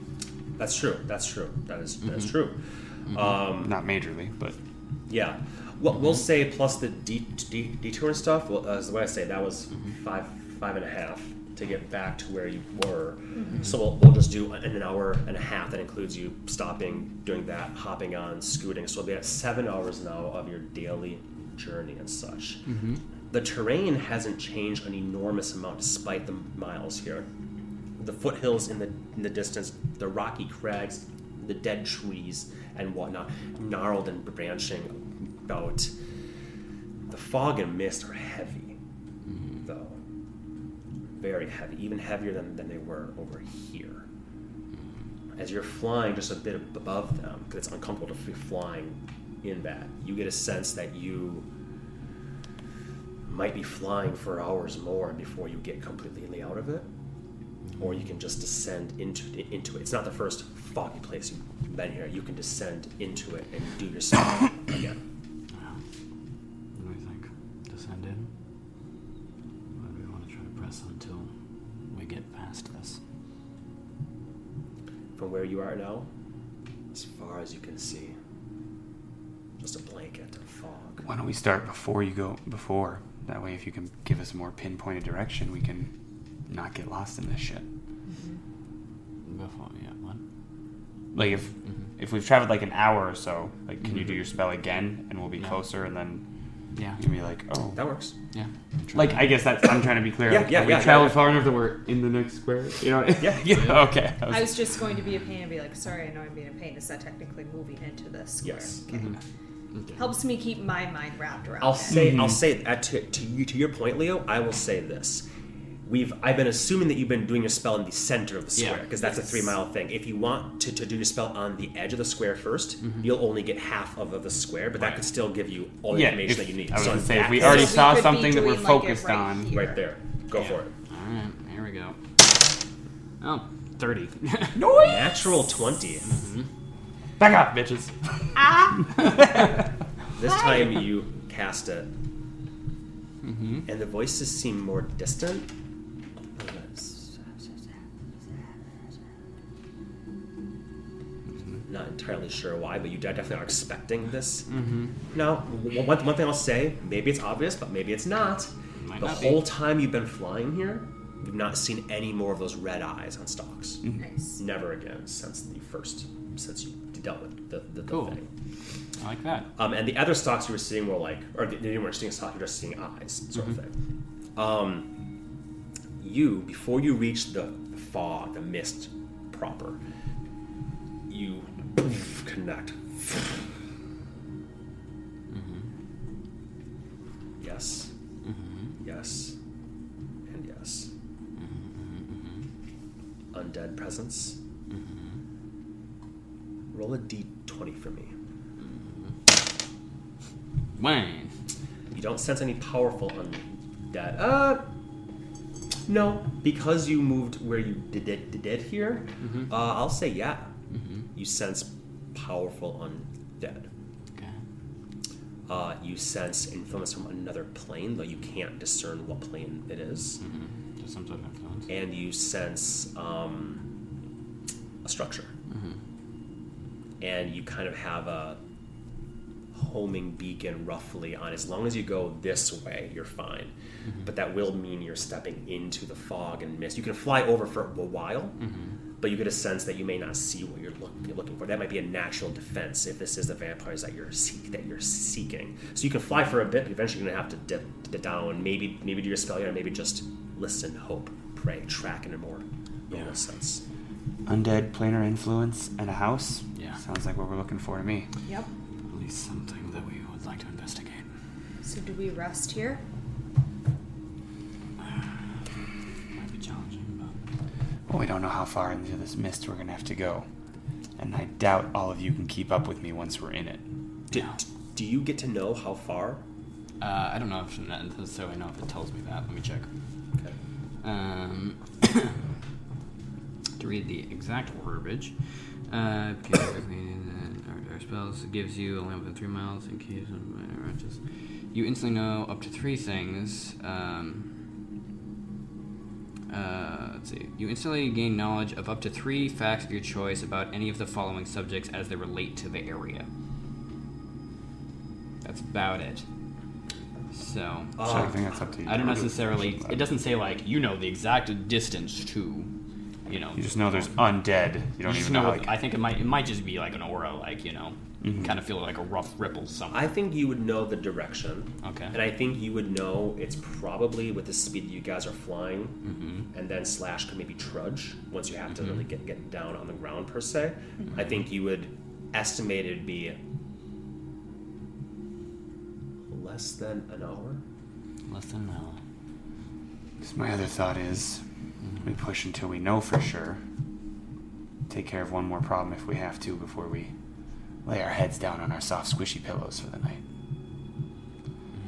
That's true. That's true. That is that is true. Um, Not majorly, but yeah. Well, we'll say plus the de- de- detour and stuff. Well, uh, as the way I say, that was mm-hmm. five five and a half to get back to where you were. Mm-hmm. So we'll, we'll just do an hour and a half. That includes you stopping, doing that, hopping on, scooting. So we'll be at seven hours now of your daily journey and such. Mm-hmm. The terrain hasn't changed an enormous amount despite the miles here. The foothills in the in the distance, the rocky crags, the dead trees and whatnot, gnarled and branching about. The fog and mist are heavy, mm-hmm. though. Very heavy, even heavier than, than they were over here. Mm-hmm. As you're flying just a bit above them, because it's uncomfortable to be flying in that, you get a sense that you might be flying for hours more before you get completely out of it or you can just descend into into it. It's not the first foggy place you've been here. You can descend into it and do your spell again. You are now, as far as you can see, just a blanket of fog. why don't we start before you go before? That way, if you can give us a more pinpointed direction, we can not get lost in this shit. Mm-hmm. Before, yeah, what? Like if mm-hmm. if we've traveled like an hour or so, like can you do mm-hmm. your spell again and we'll be Yeah. closer and then Yeah. you can be like, oh, That works. Yeah. Like. I guess that's I'm trying to be clear. Yeah, like, yeah, have we yeah, traveled yeah. far enough that we're in the next square. You know? Yeah. yeah. Okay. I was- I was just going to be a pain and be like, sorry, I know I'm being a pain. Is that technically moving into this square? Yes. Mm-hmm. Okay. Helps me keep my mind wrapped around I'll it. say I'll mm-hmm. say that to, to you to your point, Leo. I will say this. We've I've been assuming that you've been doing your spell in the center of the square because that's a three mile thing. If you want to, to do your spell on the edge of the square 1st mm-hmm. you'll only get half of the square, but that could still give you all the Yeah, information if- that you need. I was So gonna say, if we is already saw could something that we're like, focused right on. here. right there. Go Yeah. for it. All right, here we go. Oh, 30. Natural twenty. Mm-hmm. Back up, bitches. Ah. this time you cast it, mm-hmm. and the voices seem more distant. Not entirely sure why, but you definitely are expecting this. Now, one, one thing I'll say, maybe it's obvious, but maybe it's not. Might the not be. whole time you've been flying here, you've not seen any more of those red eyes on stalks. Nice. Never again since the first, since you dealt with the, the, the Cool. thing. I like that. Um, and the other stocks you were seeing were like, or they you weren't seeing stock, you're just seeing eyes, sort of thing. Um, you, before you reach the fog, the mist proper, you connect. Mm-hmm. Yes. Mm-hmm. Yes. And yes. Mm-hmm. Undead presence. Roll a d20 for me. Wayne. You don't sense any powerful undead. Uh, no, because you moved where you did did, did here. Uh, I'll say yeah. You sense powerful undead. Okay. Uh, you sense influence from another plane, though you can't discern what plane it is. Mm-hmm. Just some sort of influence. And you sense um, a structure. And you kind of have a homing beacon roughly on as long as you go this way you're fine but that will mean you're stepping into the fog and mist you can fly over for a while but you get a sense that you may not see what you're, look, you're looking for that might be a natural defense if this is the vampires that you're seek, that you're seeking so you can fly for a bit but eventually you're going to have to dip, dip down maybe maybe do your spell and maybe just listen hope pray track in a more normal Yeah. sense Undead planar influence and a house. Yeah. Sounds like what we're looking for to me. Yep. At least something that we would like to investigate. So do we rest here? Well, we don't know how far into this mist we're gonna have to go, and I doubt all of you can keep up with me once we're in it. do, Yeah. do you get to know how far uh, I don't know if not necessarily know if it tells me that. Let me check. okay. Um, to read the exact verbiage, uh, uh, our, our spells gives you a limit of three miles in case of minor wrenches. You instantly know up to three things. Um, uh, let's see. You instantly gain knowledge of up to three facts of your choice about any of the following subjects as they relate to the area. That's about it. So, So I think that's up to you. I don't necessarily. It doesn't say like you know the exact distance to, you know. You just know there's undead. You you don't just even know. know. like, I think it might. It might just be like an aura, like you know, Mhm. kind of feel like a rough ripple somewhere. I think you would know the direction. Okay. And I think you would know it's probably with the speed that you guys are flying, Mhm. and then slash could maybe trudge once you have to Mhm. really get get down on the ground per se. I think you would estimate it'd be less than an hour. Less than an hour. 'cause my other thought is, we push until we know for sure. Take care of one more problem if we have to before we lay our heads down on our soft, squishy pillows for the night.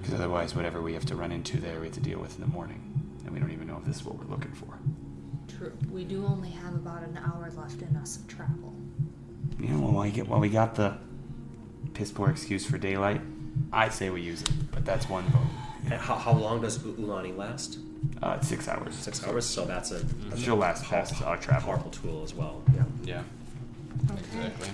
Because otherwise, whatever we have to run into there, we have to deal with in the morning, and we don't even know if this is what we're looking for. True. We do only have about an hour left in us of travel. You know, while we get while we got the piss poor excuse for daylight, I say we use it. But that's one vote. And how, how long does U- Ulani last? Uh, six hours. Six hours. So that's a that's She'll a last past our travel. powerful tool as well. Yeah. Yeah. Okay. Exactly.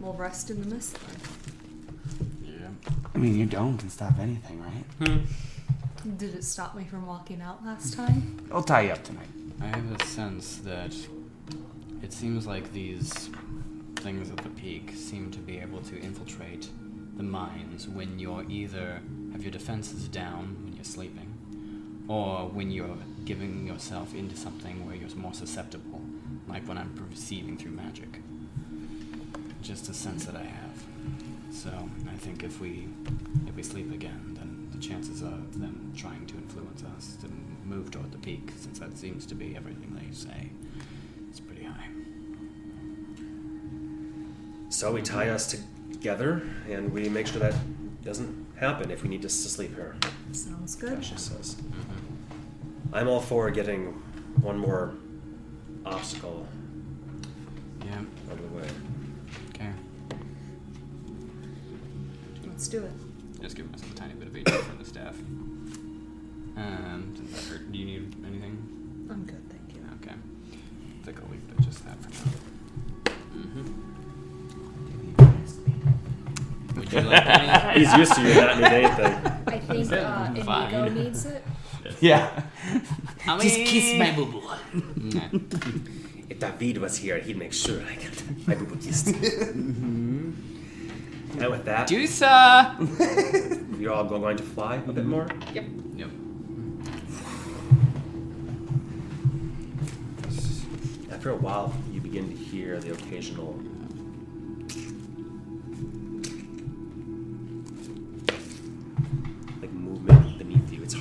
We'll rest in the mist then. Yeah. I mean, your dome can stop anything, right? Hmm. Did it stop me from walking out last time? I'll tie you up tonight. I have a sense that it seems like these things at the peak seem to be able to infiltrate the minds when you're either have your defenses down when you're sleeping, or when you're giving yourself into something where you're more susceptible, like when I'm perceiving through magic. Just a sense that I have. So I think if we if we sleep again, then the chances of them trying to influence us to move toward the peak, since that seems to be everything they say, is pretty high. So we tie us together, and we make sure that doesn't happen if we need to sleep here. Sounds good. Cassius says. I'm all for getting one more obstacle Yeah. out of the way. Okay. Let's do it. Just give myself a tiny bit of HP for the staff. And does that hurt? Do you need anything? I'm good, Would you like any? He's used to you not need anything. I think uh, Inigo Fine. needs it. Yeah. I Just kiss my boo boo. If David was here, he'd make sure I get my boo boo kissed. and with that, Juicer! you're all going to fly a bit more. Yep. Yep. After a while, you begin to hear the occasional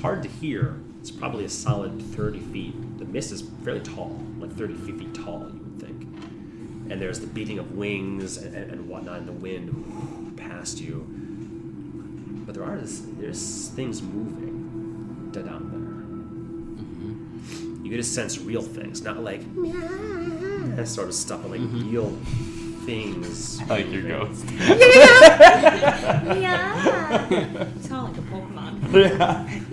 hard to hear. It's probably a solid 30 feet. The mist is fairly tall, like 30 feet tall, you would think. And there's the beating of wings and, and, and whatnot, and the wind past you. But there are there's things moving down there. Mm-hmm. You get to sense real things, not like that sort of stuff, but like mm-hmm. real things. I like your ghost. Yeah. yeah. It's kind Sound like a Pokemon. I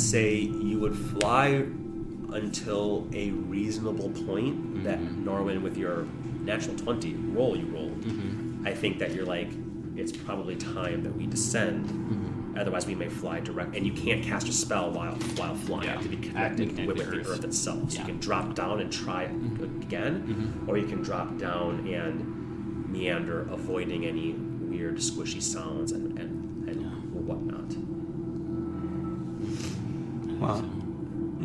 say you would fly until a reasonable point that Norwin, with your natural 20 roll you rolled, I think that you're like, it's probably time that we descend. Otherwise, we may fly direct, and you can't cast a spell while while flying. You have to be connected with, the Earth. earth itself. So Yeah. you can drop down and try again, or you can drop down and meander, avoiding any weird squishy sounds and, and Well,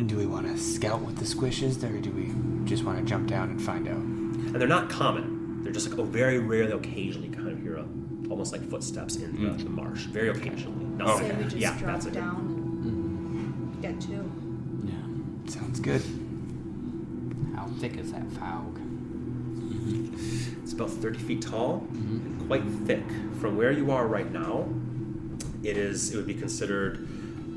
do we want to scout what the squishes, there or do we just want to jump down and find out? and they're not common. They're just like oh, very rarely, occasionally, kind of hear a, almost like footsteps in the, mm. the marsh. Very occasionally. Not oh, Say like- we just yeah, drop that's it. down and get two. Yeah. Sounds good. How thick is that fog? Mm-hmm. It's about thirty feet tall mm-hmm. and quite thick. From where you are right now, it is. It would be considered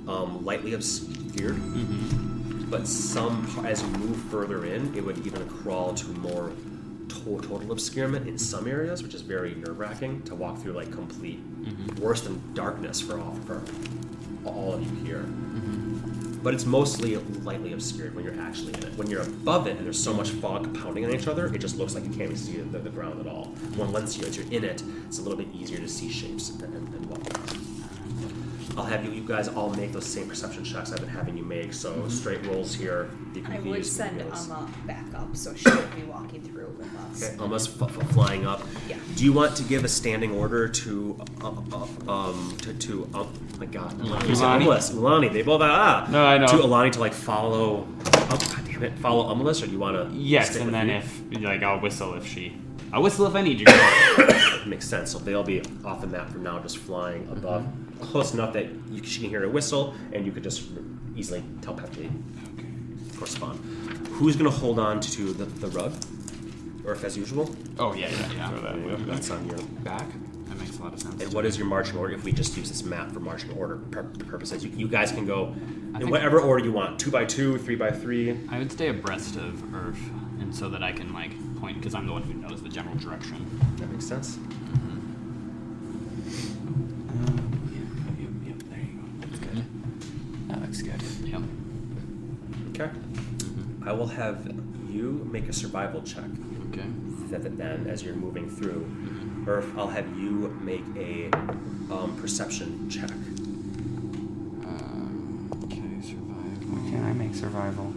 um, lightly obscured. Mm-hmm. But some, as you move further in, it would even crawl to more to- total obscurement in some areas, which is very nerve wracking to walk through like complete, mm-hmm. worse than darkness for all for all of you here. Mm-hmm. But it's mostly lightly obscured when you're actually in it. When you're above it and there's so much fog pounding on each other, it just looks like you can't even see the, the ground at all. When once you, as you're in it, it's a little bit easier to see shapes and, and, and whatnot. I'll have you, you guys all make those same perception checks I've been having you make. So straight rolls here. You can I would send those. Amma back up so she would be walking through with us. Okay, almost f- f- flying up. Yeah. Do you want to give a standing order to, uh, uh, um, to, to, oh my god, Alani. Ulani. Umlis, Ulani, they both, ah. No, I know. To Alani to like follow, oh god damn it, follow Umlis, or do you want to? Yes, stick and then me? if like I'll whistle if she, I'll whistle if I need you. Makes sense. So they'll be off the map for now, just flying above, Mm-hmm. Close enough that you, she can hear a whistle, and you could just easily telepathically correspond. Who's gonna hold on to the, the rug? Or if as usual? oh yeah, yeah, Yeah. Throw that Yeah, way. That's on your back. That makes a lot of sense. And what is your marching order if we just use this map for marching order pur- purposes? You, you guys can go in whatever order you want two by two, three by three. I would stay abreast of Earth, and so that I can like point because I'm the one who knows the general direction. That makes sense. Mm-hmm. Yep, there you go. That's good. That looks good. Yep. Okay. I will have you make a survival check. Okay. That, that then, as you're moving through, Earth, I'll have you make a um, perception check. Um, okay. Survival. What can I make survival?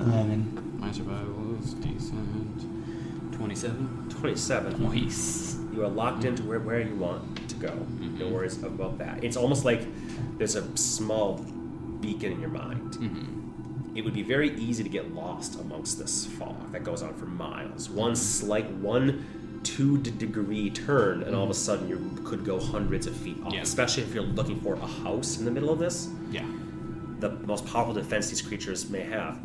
Eleven. My survival is decent. Twenty-seven. Twenty-seven. Nice. You are locked into where, where you want to go. No worries about that. It's almost like there's a small beacon in your mind. Mm-hmm. it would be very easy to get lost amongst this fog that goes on for miles. One slight, one two degree turn, and all of a mm-hmm. sudden you could go hundreds of feet off. Yeah. Especially if you're looking for a house in the middle of this. Yeah. The most powerful defense these creatures may have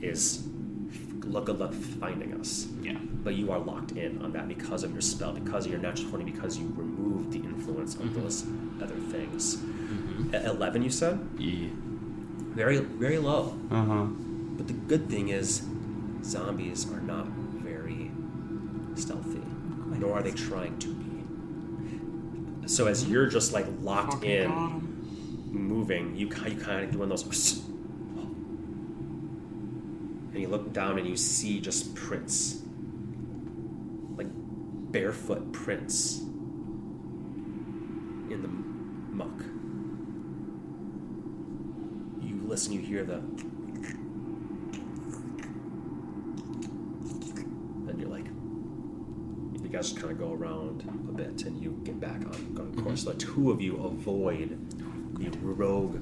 is look good luck finding us. Yeah. But you are locked in on that because of your spell, because of your natural 20, because you removed the influence of those other things. E- Eleven, you said? Yeah. Very, very low. Uh huh. But the good thing is, zombies are not very stealthy, nor are they trying to be. So as you're just like locked in, moving, you you kind of doing those, and you look down and you see just prints, barefoot prints in the muck. You listen, you hear the then you're like, you guys kind of go around a bit and you get back on, on course. Mm-hmm. The two of you avoid the rogue.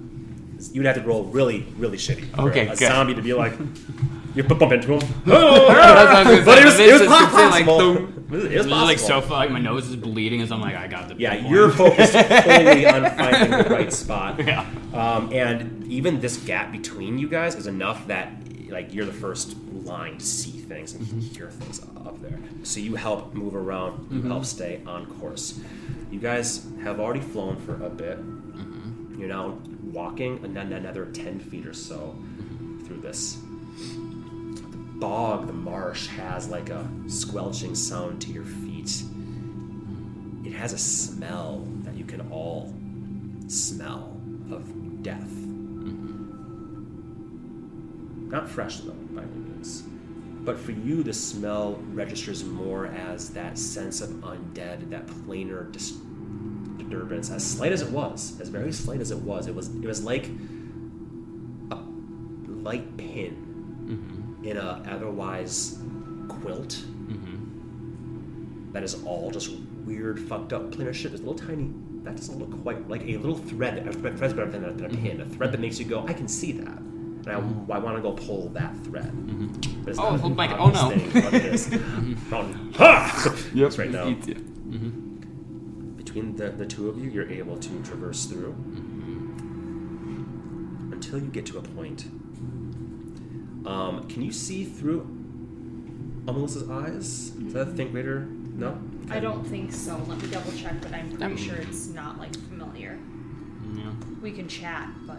You'd have to roll really, really shitty Okay, a good. zombie to be like, you bump bump into him. That's what was but it was, gonna it was say. This is like possible. boom. it was possible. like so far, like my nose is bleeding as I'm like, I got the. Yeah, point. you're focused totally on finding the right spot. Yeah. Um, and even this gap between you guys is enough that like you're the first line to see things and mm-hmm. hear things up there. So you help move around, you mm-hmm. help stay on course. You guys have already flown for a bit. Mm-hmm. You're now walking another 10 feet or so through this. Bog, the marsh, has like a squelching sound to your feet. It has a smell that you can all smell of death. Mm-hmm. Not fresh, though, by any means. But for you, the smell registers more as that sense of undead, that planar dis- disturbance, as slight as it was, as very slight as it was. It was it was like a light pin in a otherwise quilt that is all just weird, fucked up planar shit. There's a little tiny. That doesn't look quite like a little thread. A thread- thread's better than a, than a pin. A thread that makes you go, I can see that. And I, I want to go pull that thread. But it's Oh, not oh my Oh, no. thing, it is. Mountain. Ha! Yep. It's right now. Between the, the two of you, you're able to traverse through until you get to a point. Um, can you see through Melissa's eyes? Is that a think greater? No? I don't think so. Let me double check, but I'm pretty Um, sure it's not like familiar. Yeah. We can chat, but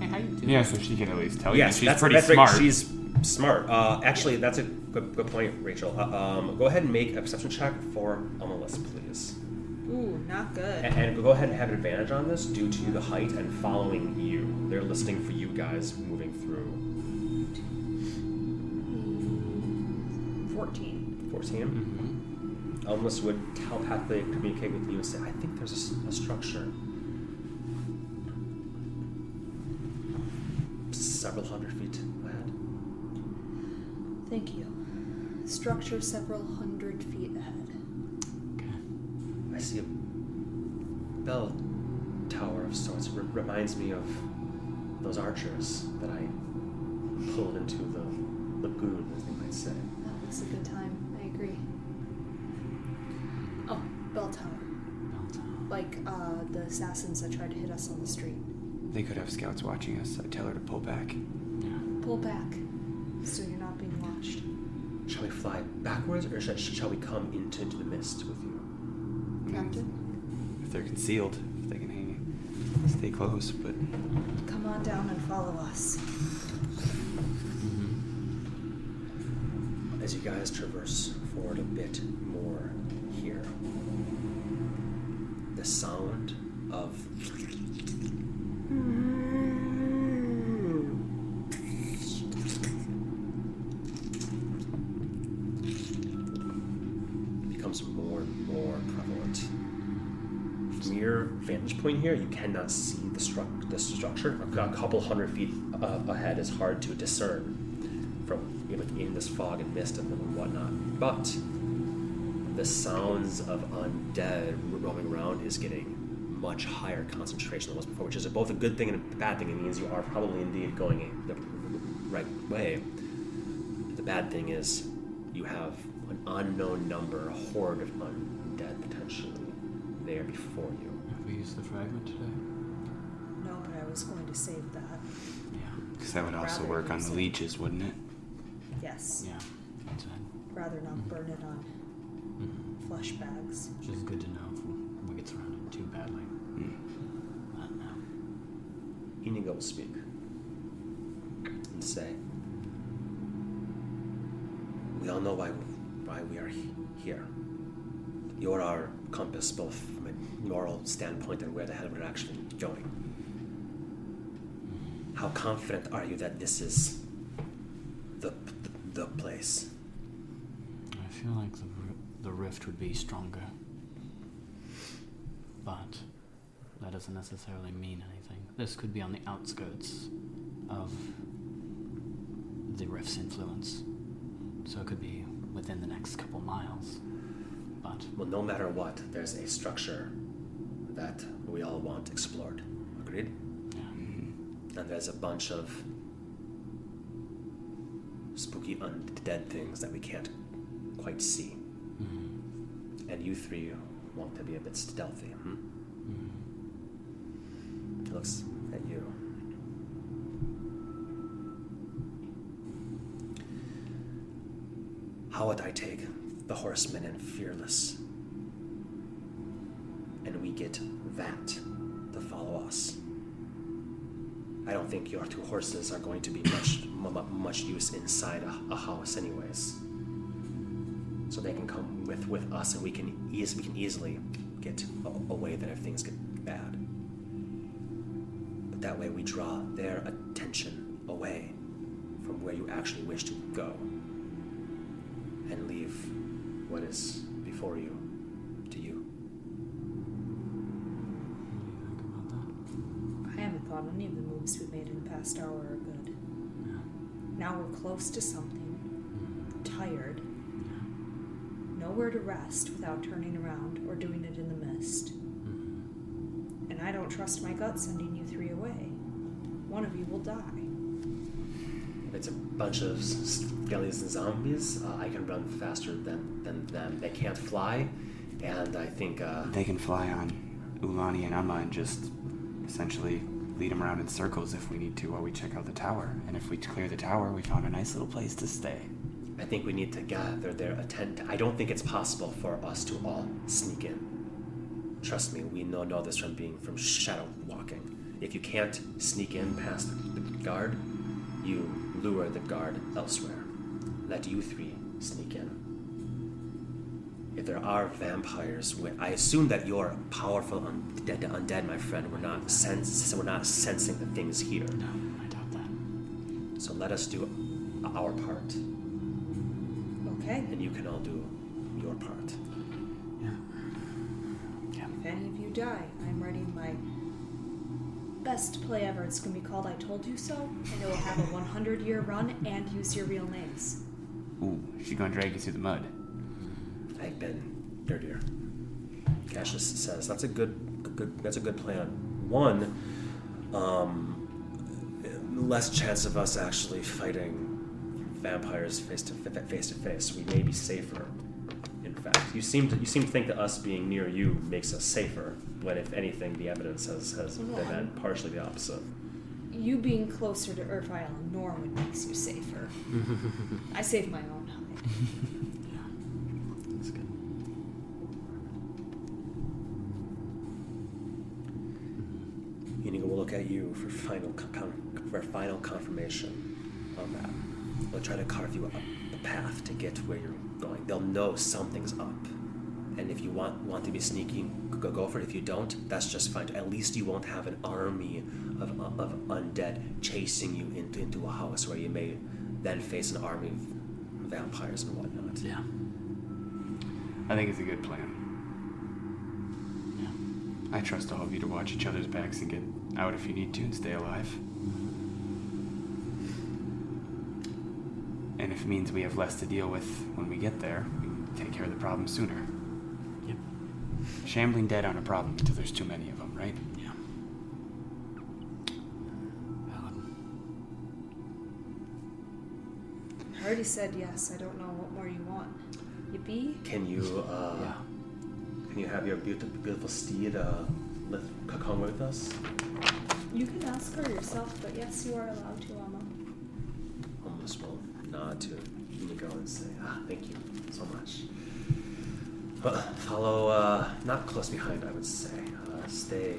Hey, how you doing? Yeah, so she can at least tell you. yes, She's that's, pretty that's smart. Right. She's smart. Uh, actually, that's a good, good point, Rachel. Uh, um, go ahead and make a perception check for Melissa, please. ooh, not good. And, and go ahead and have an advantage on this due to the height and following you. They're listening for you guys moving through. Fourteen. 14. Mm-hmm. Elmus would telepathically communicate with you and say, I think there's a structure several hundred feet ahead. Thank you. Structure several hundred feet ahead. I see a bell tower of sorts. It reminds me of those archers that I pulled into the lagoon, as they might say. That was a good time. I agree. Oh, bell tower. Bell tower. Like uh, the assassins that tried to hit us on the street. They could have scouts watching us. I'd tell her to pull back. Pull back, so you're not being watched. Shall we fly backwards, or shall, shall we come into, into the mist with you? Captain, If they're concealed, if they can hang, stay close. But come on down and follow us. As you guys traverse forward a bit more here, the sound of becomes more and more prevalent. From your vantage point here, you cannot see the, stru- the structure. A couple hundred feet uh, ahead is hard to discern from within this fog and mist and whatnot. But the sounds of undead roaming around is getting much higher concentration than it was before, which is both a good thing and a bad thing. It means you are probably indeed going the right way. The bad thing is you have an unknown number, a horde of undead potentially there before you. Have we used the fragment today? No, but I was going to save that. Yeah. Because that would also work on the leeches, wouldn't it? Yes. Yeah. That's it. Rather not burn it on Mm-hmm. flesh bags. Which is good to know if we get surrounded too badly. Hmm. But no. Inigo will speak and say, We all know why, why we are he- here. You're our compass, both from a moral standpoint and where the hell we're actually going. How confident are you that this is the, the, the place? I feel like the, the rift would be stronger. But that doesn't necessarily mean anything. This could be on the outskirts of the rift's influence. So it could be within the next couple miles. But Well, no matter what, there's a structure that we all want explored. Agreed? yeah, mm-hmm. And there's a bunch of spooky undead things that we can't quite see. Mhm. And you three want to be a bit stealthy. Hmm? Mhm. He looks at you. How would I take the horsemen and fearless? And we get that to follow us. I don't think your two horses are going to be much mu- mu- much use inside a, a house, anyways. So they can come with, with us, and we can we can easily get away then if things get bad. But that way we draw their attention away from where you actually wish to go, and leave what is before you thought any of the moves we made in the past hour are good. Yeah. Now we're close to something, tired, Yeah. nowhere to rest without turning around or doing it in the mist. Mhm. And I don't trust my gut sending you three away. One of you will die. If it's a bunch of s- skellies and zombies, uh, I can run faster than, than them. They can't fly, and I think uh, They can fly on Ulani and Amma and just essentially lead them around in circles if we need to while we check out the tower. And if we clear the tower, we found a nice little place to stay. I think we need to gather their attention. I don't think it's possible for us to all sneak in. Trust me, we know know this from being from shadow walking. If you can't sneak in past the guard, you lure the guard elsewhere. Let you three sneak in. If there are vampires, I assume that you're powerful undead, undead, my friend. We're not sense, we're not sensing the things here. No, I doubt that. So let us do our part, Okay? and you can all do your part. Yeah. Yeah. If any of you die, I'm writing my best play ever. It's going to be called I Told You So, and it will have a 100 year run and use your real names. Ooh, she's gonna drag you through the mud. I've been dirtier. Cassius says that's a good, good that's a good plan. One, um, less chance of us actually fighting vampires face to face to face. We may be safer. In fact, you seem to you seem to think that us being near you makes us safer. When if anything, the evidence has has been that partially the opposite. You being closer to Earth Island, Norwood makes you safer. I save my own hide. Yeah. That's good. Inigo will look at you for final con- con- for final confirmation on that. They'll try to carve you up the path to get to where you're going. They'll know something's up, and if you want want to be sneaky, go go for it. If you don't, that's just fine. At least you won't have an army of, of undead chasing you into into a house where you may then face an army of vampires and whatnot. Yeah. I think it's a good plan. Yeah. I trust all of you to watch each other's backs and get out if you need to and stay alive. And if it means we have less to deal with when we get there, we can take care of the problem sooner. Yep. shambling dead aren't a problem until there's too many of them, right? Yeah. Valid. I already said yes. I don't know what more you want. Yippee. Can you uh, Yeah. can you have your beautiful, beautiful steed uh, lift, come with us? You can ask her yourself, but yes, you are allowed to, Amma. Almost will nod to Inigo and say, ah, thank you so much. But follow, uh, not close behind, I would say. Uh, stay,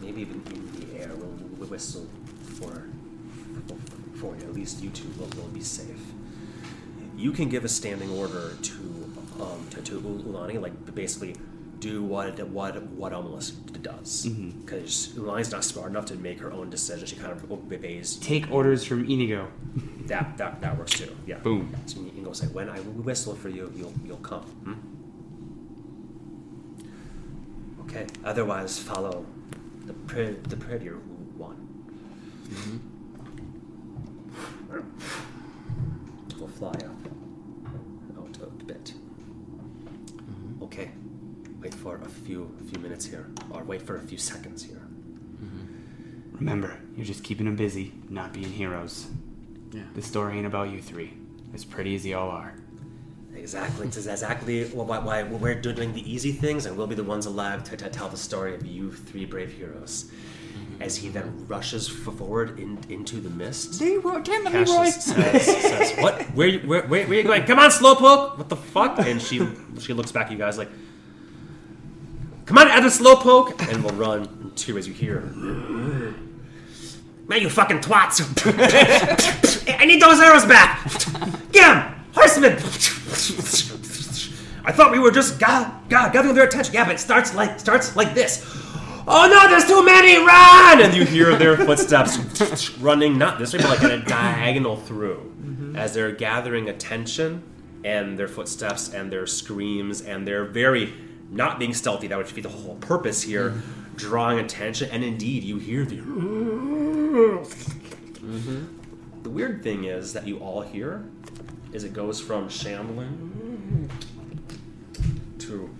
maybe even in the air. We'll, we'll whistle for, for, for you. At least you two will, will be safe. You can give a standing order to, um, to, to Ulani, like basically do what what what Omelus does. Mm-hmm. Because Ulani's not smart enough to make her own decision. She kind of obeys Take orders from Inigo. that that that works too. Yeah. Boom. So you can go say, when I whistle for you, you'll you'll come. Hmm? Okay. Otherwise, follow the pre- the prettier one. Mm-hmm. We'll fly up out a bit. Mm-hmm. Okay. Wait for a few a few minutes here, or wait for a few seconds here. Mm-hmm. Remember, you're just keeping them busy, not being heroes. Yeah. The story ain't about you three. As pretty as y'all are. Exactly. This is exactly why, why we're doing the easy things, and we'll be the ones alive to, to tell the story of you three brave heroes. Mm-hmm. As he then rushes forward in, into the mist, Leroy, damn it, Leroy. Says, says, "What? Where, where, where, where are you going? Come on, Slowpoke! What the fuck?" And she she looks back at you guys like, "Come on, other Slowpoke!" And we'll run two as you hear. Man, you fucking twats! I need those arrows back! Get 'em! Horsemen! I thought we were just ga- ga- gathering their attention. Yeah, but it starts like starts like this. Oh no, there's too many! Run! And you hear their footsteps running not this way, but like in a diagonal through, mm-hmm. as they're gathering attention, and their footsteps and their screams and their very not being stealthy. That would be the whole purpose here, drawing attention. And indeed, you hear the. The weird thing is that you all hear is it goes from shambling to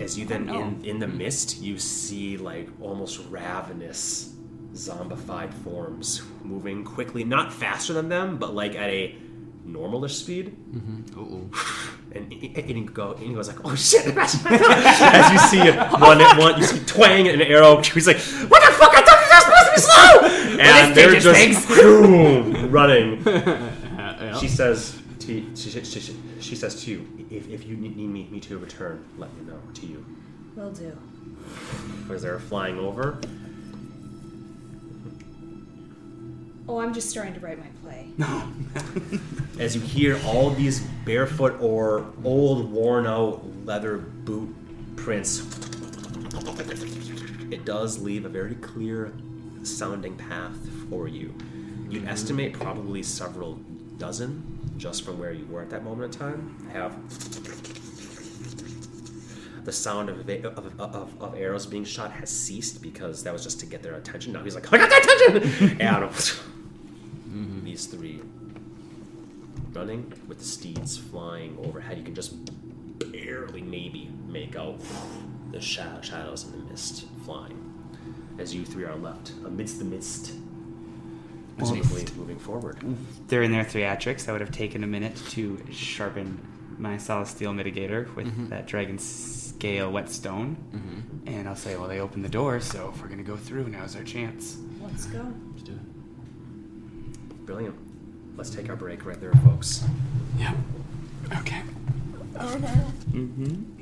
as you then in, in the mist you see like almost ravenous zombified forms moving quickly not faster than them but like at a normalish speed Ooh. and, and, and he go, and he goes like, "Oh shit!" As you see one at one, you see twang and an arrow. He's like, "What the fuck? I thought you were supposed to be slow!" And they're just boom, running. She says, to, she, she, she, she says to you, "If, if you need me, me to return, let me know." To you, Will do. as they're flying over. Oh, I'm just starting to write my play. No. as you hear all these barefoot or old worn out leather boot prints it does leave a very clear sounding path for you you'd mm-hmm. estimate probably several dozen just from where you were at that moment in time have the sound of, of, of, of arrows being shot has ceased because that was just to get their attention now he's like i got their attention and these three running with the steeds flying overhead. You can just barely, maybe, make out the sha- shadows in the mist flying as you three are left amidst the mist, presumably moving forward. During their theatrics, I would have taken a minute to sharpen my solid steel mitigator with that dragon scale whetstone. And I'll say, well, they opened the door, so if we're going to go through, now's our chance. Let's go. Let's do it. Brilliant. Let's take our break right there, folks. Yeah. Okay. Mm-hmm.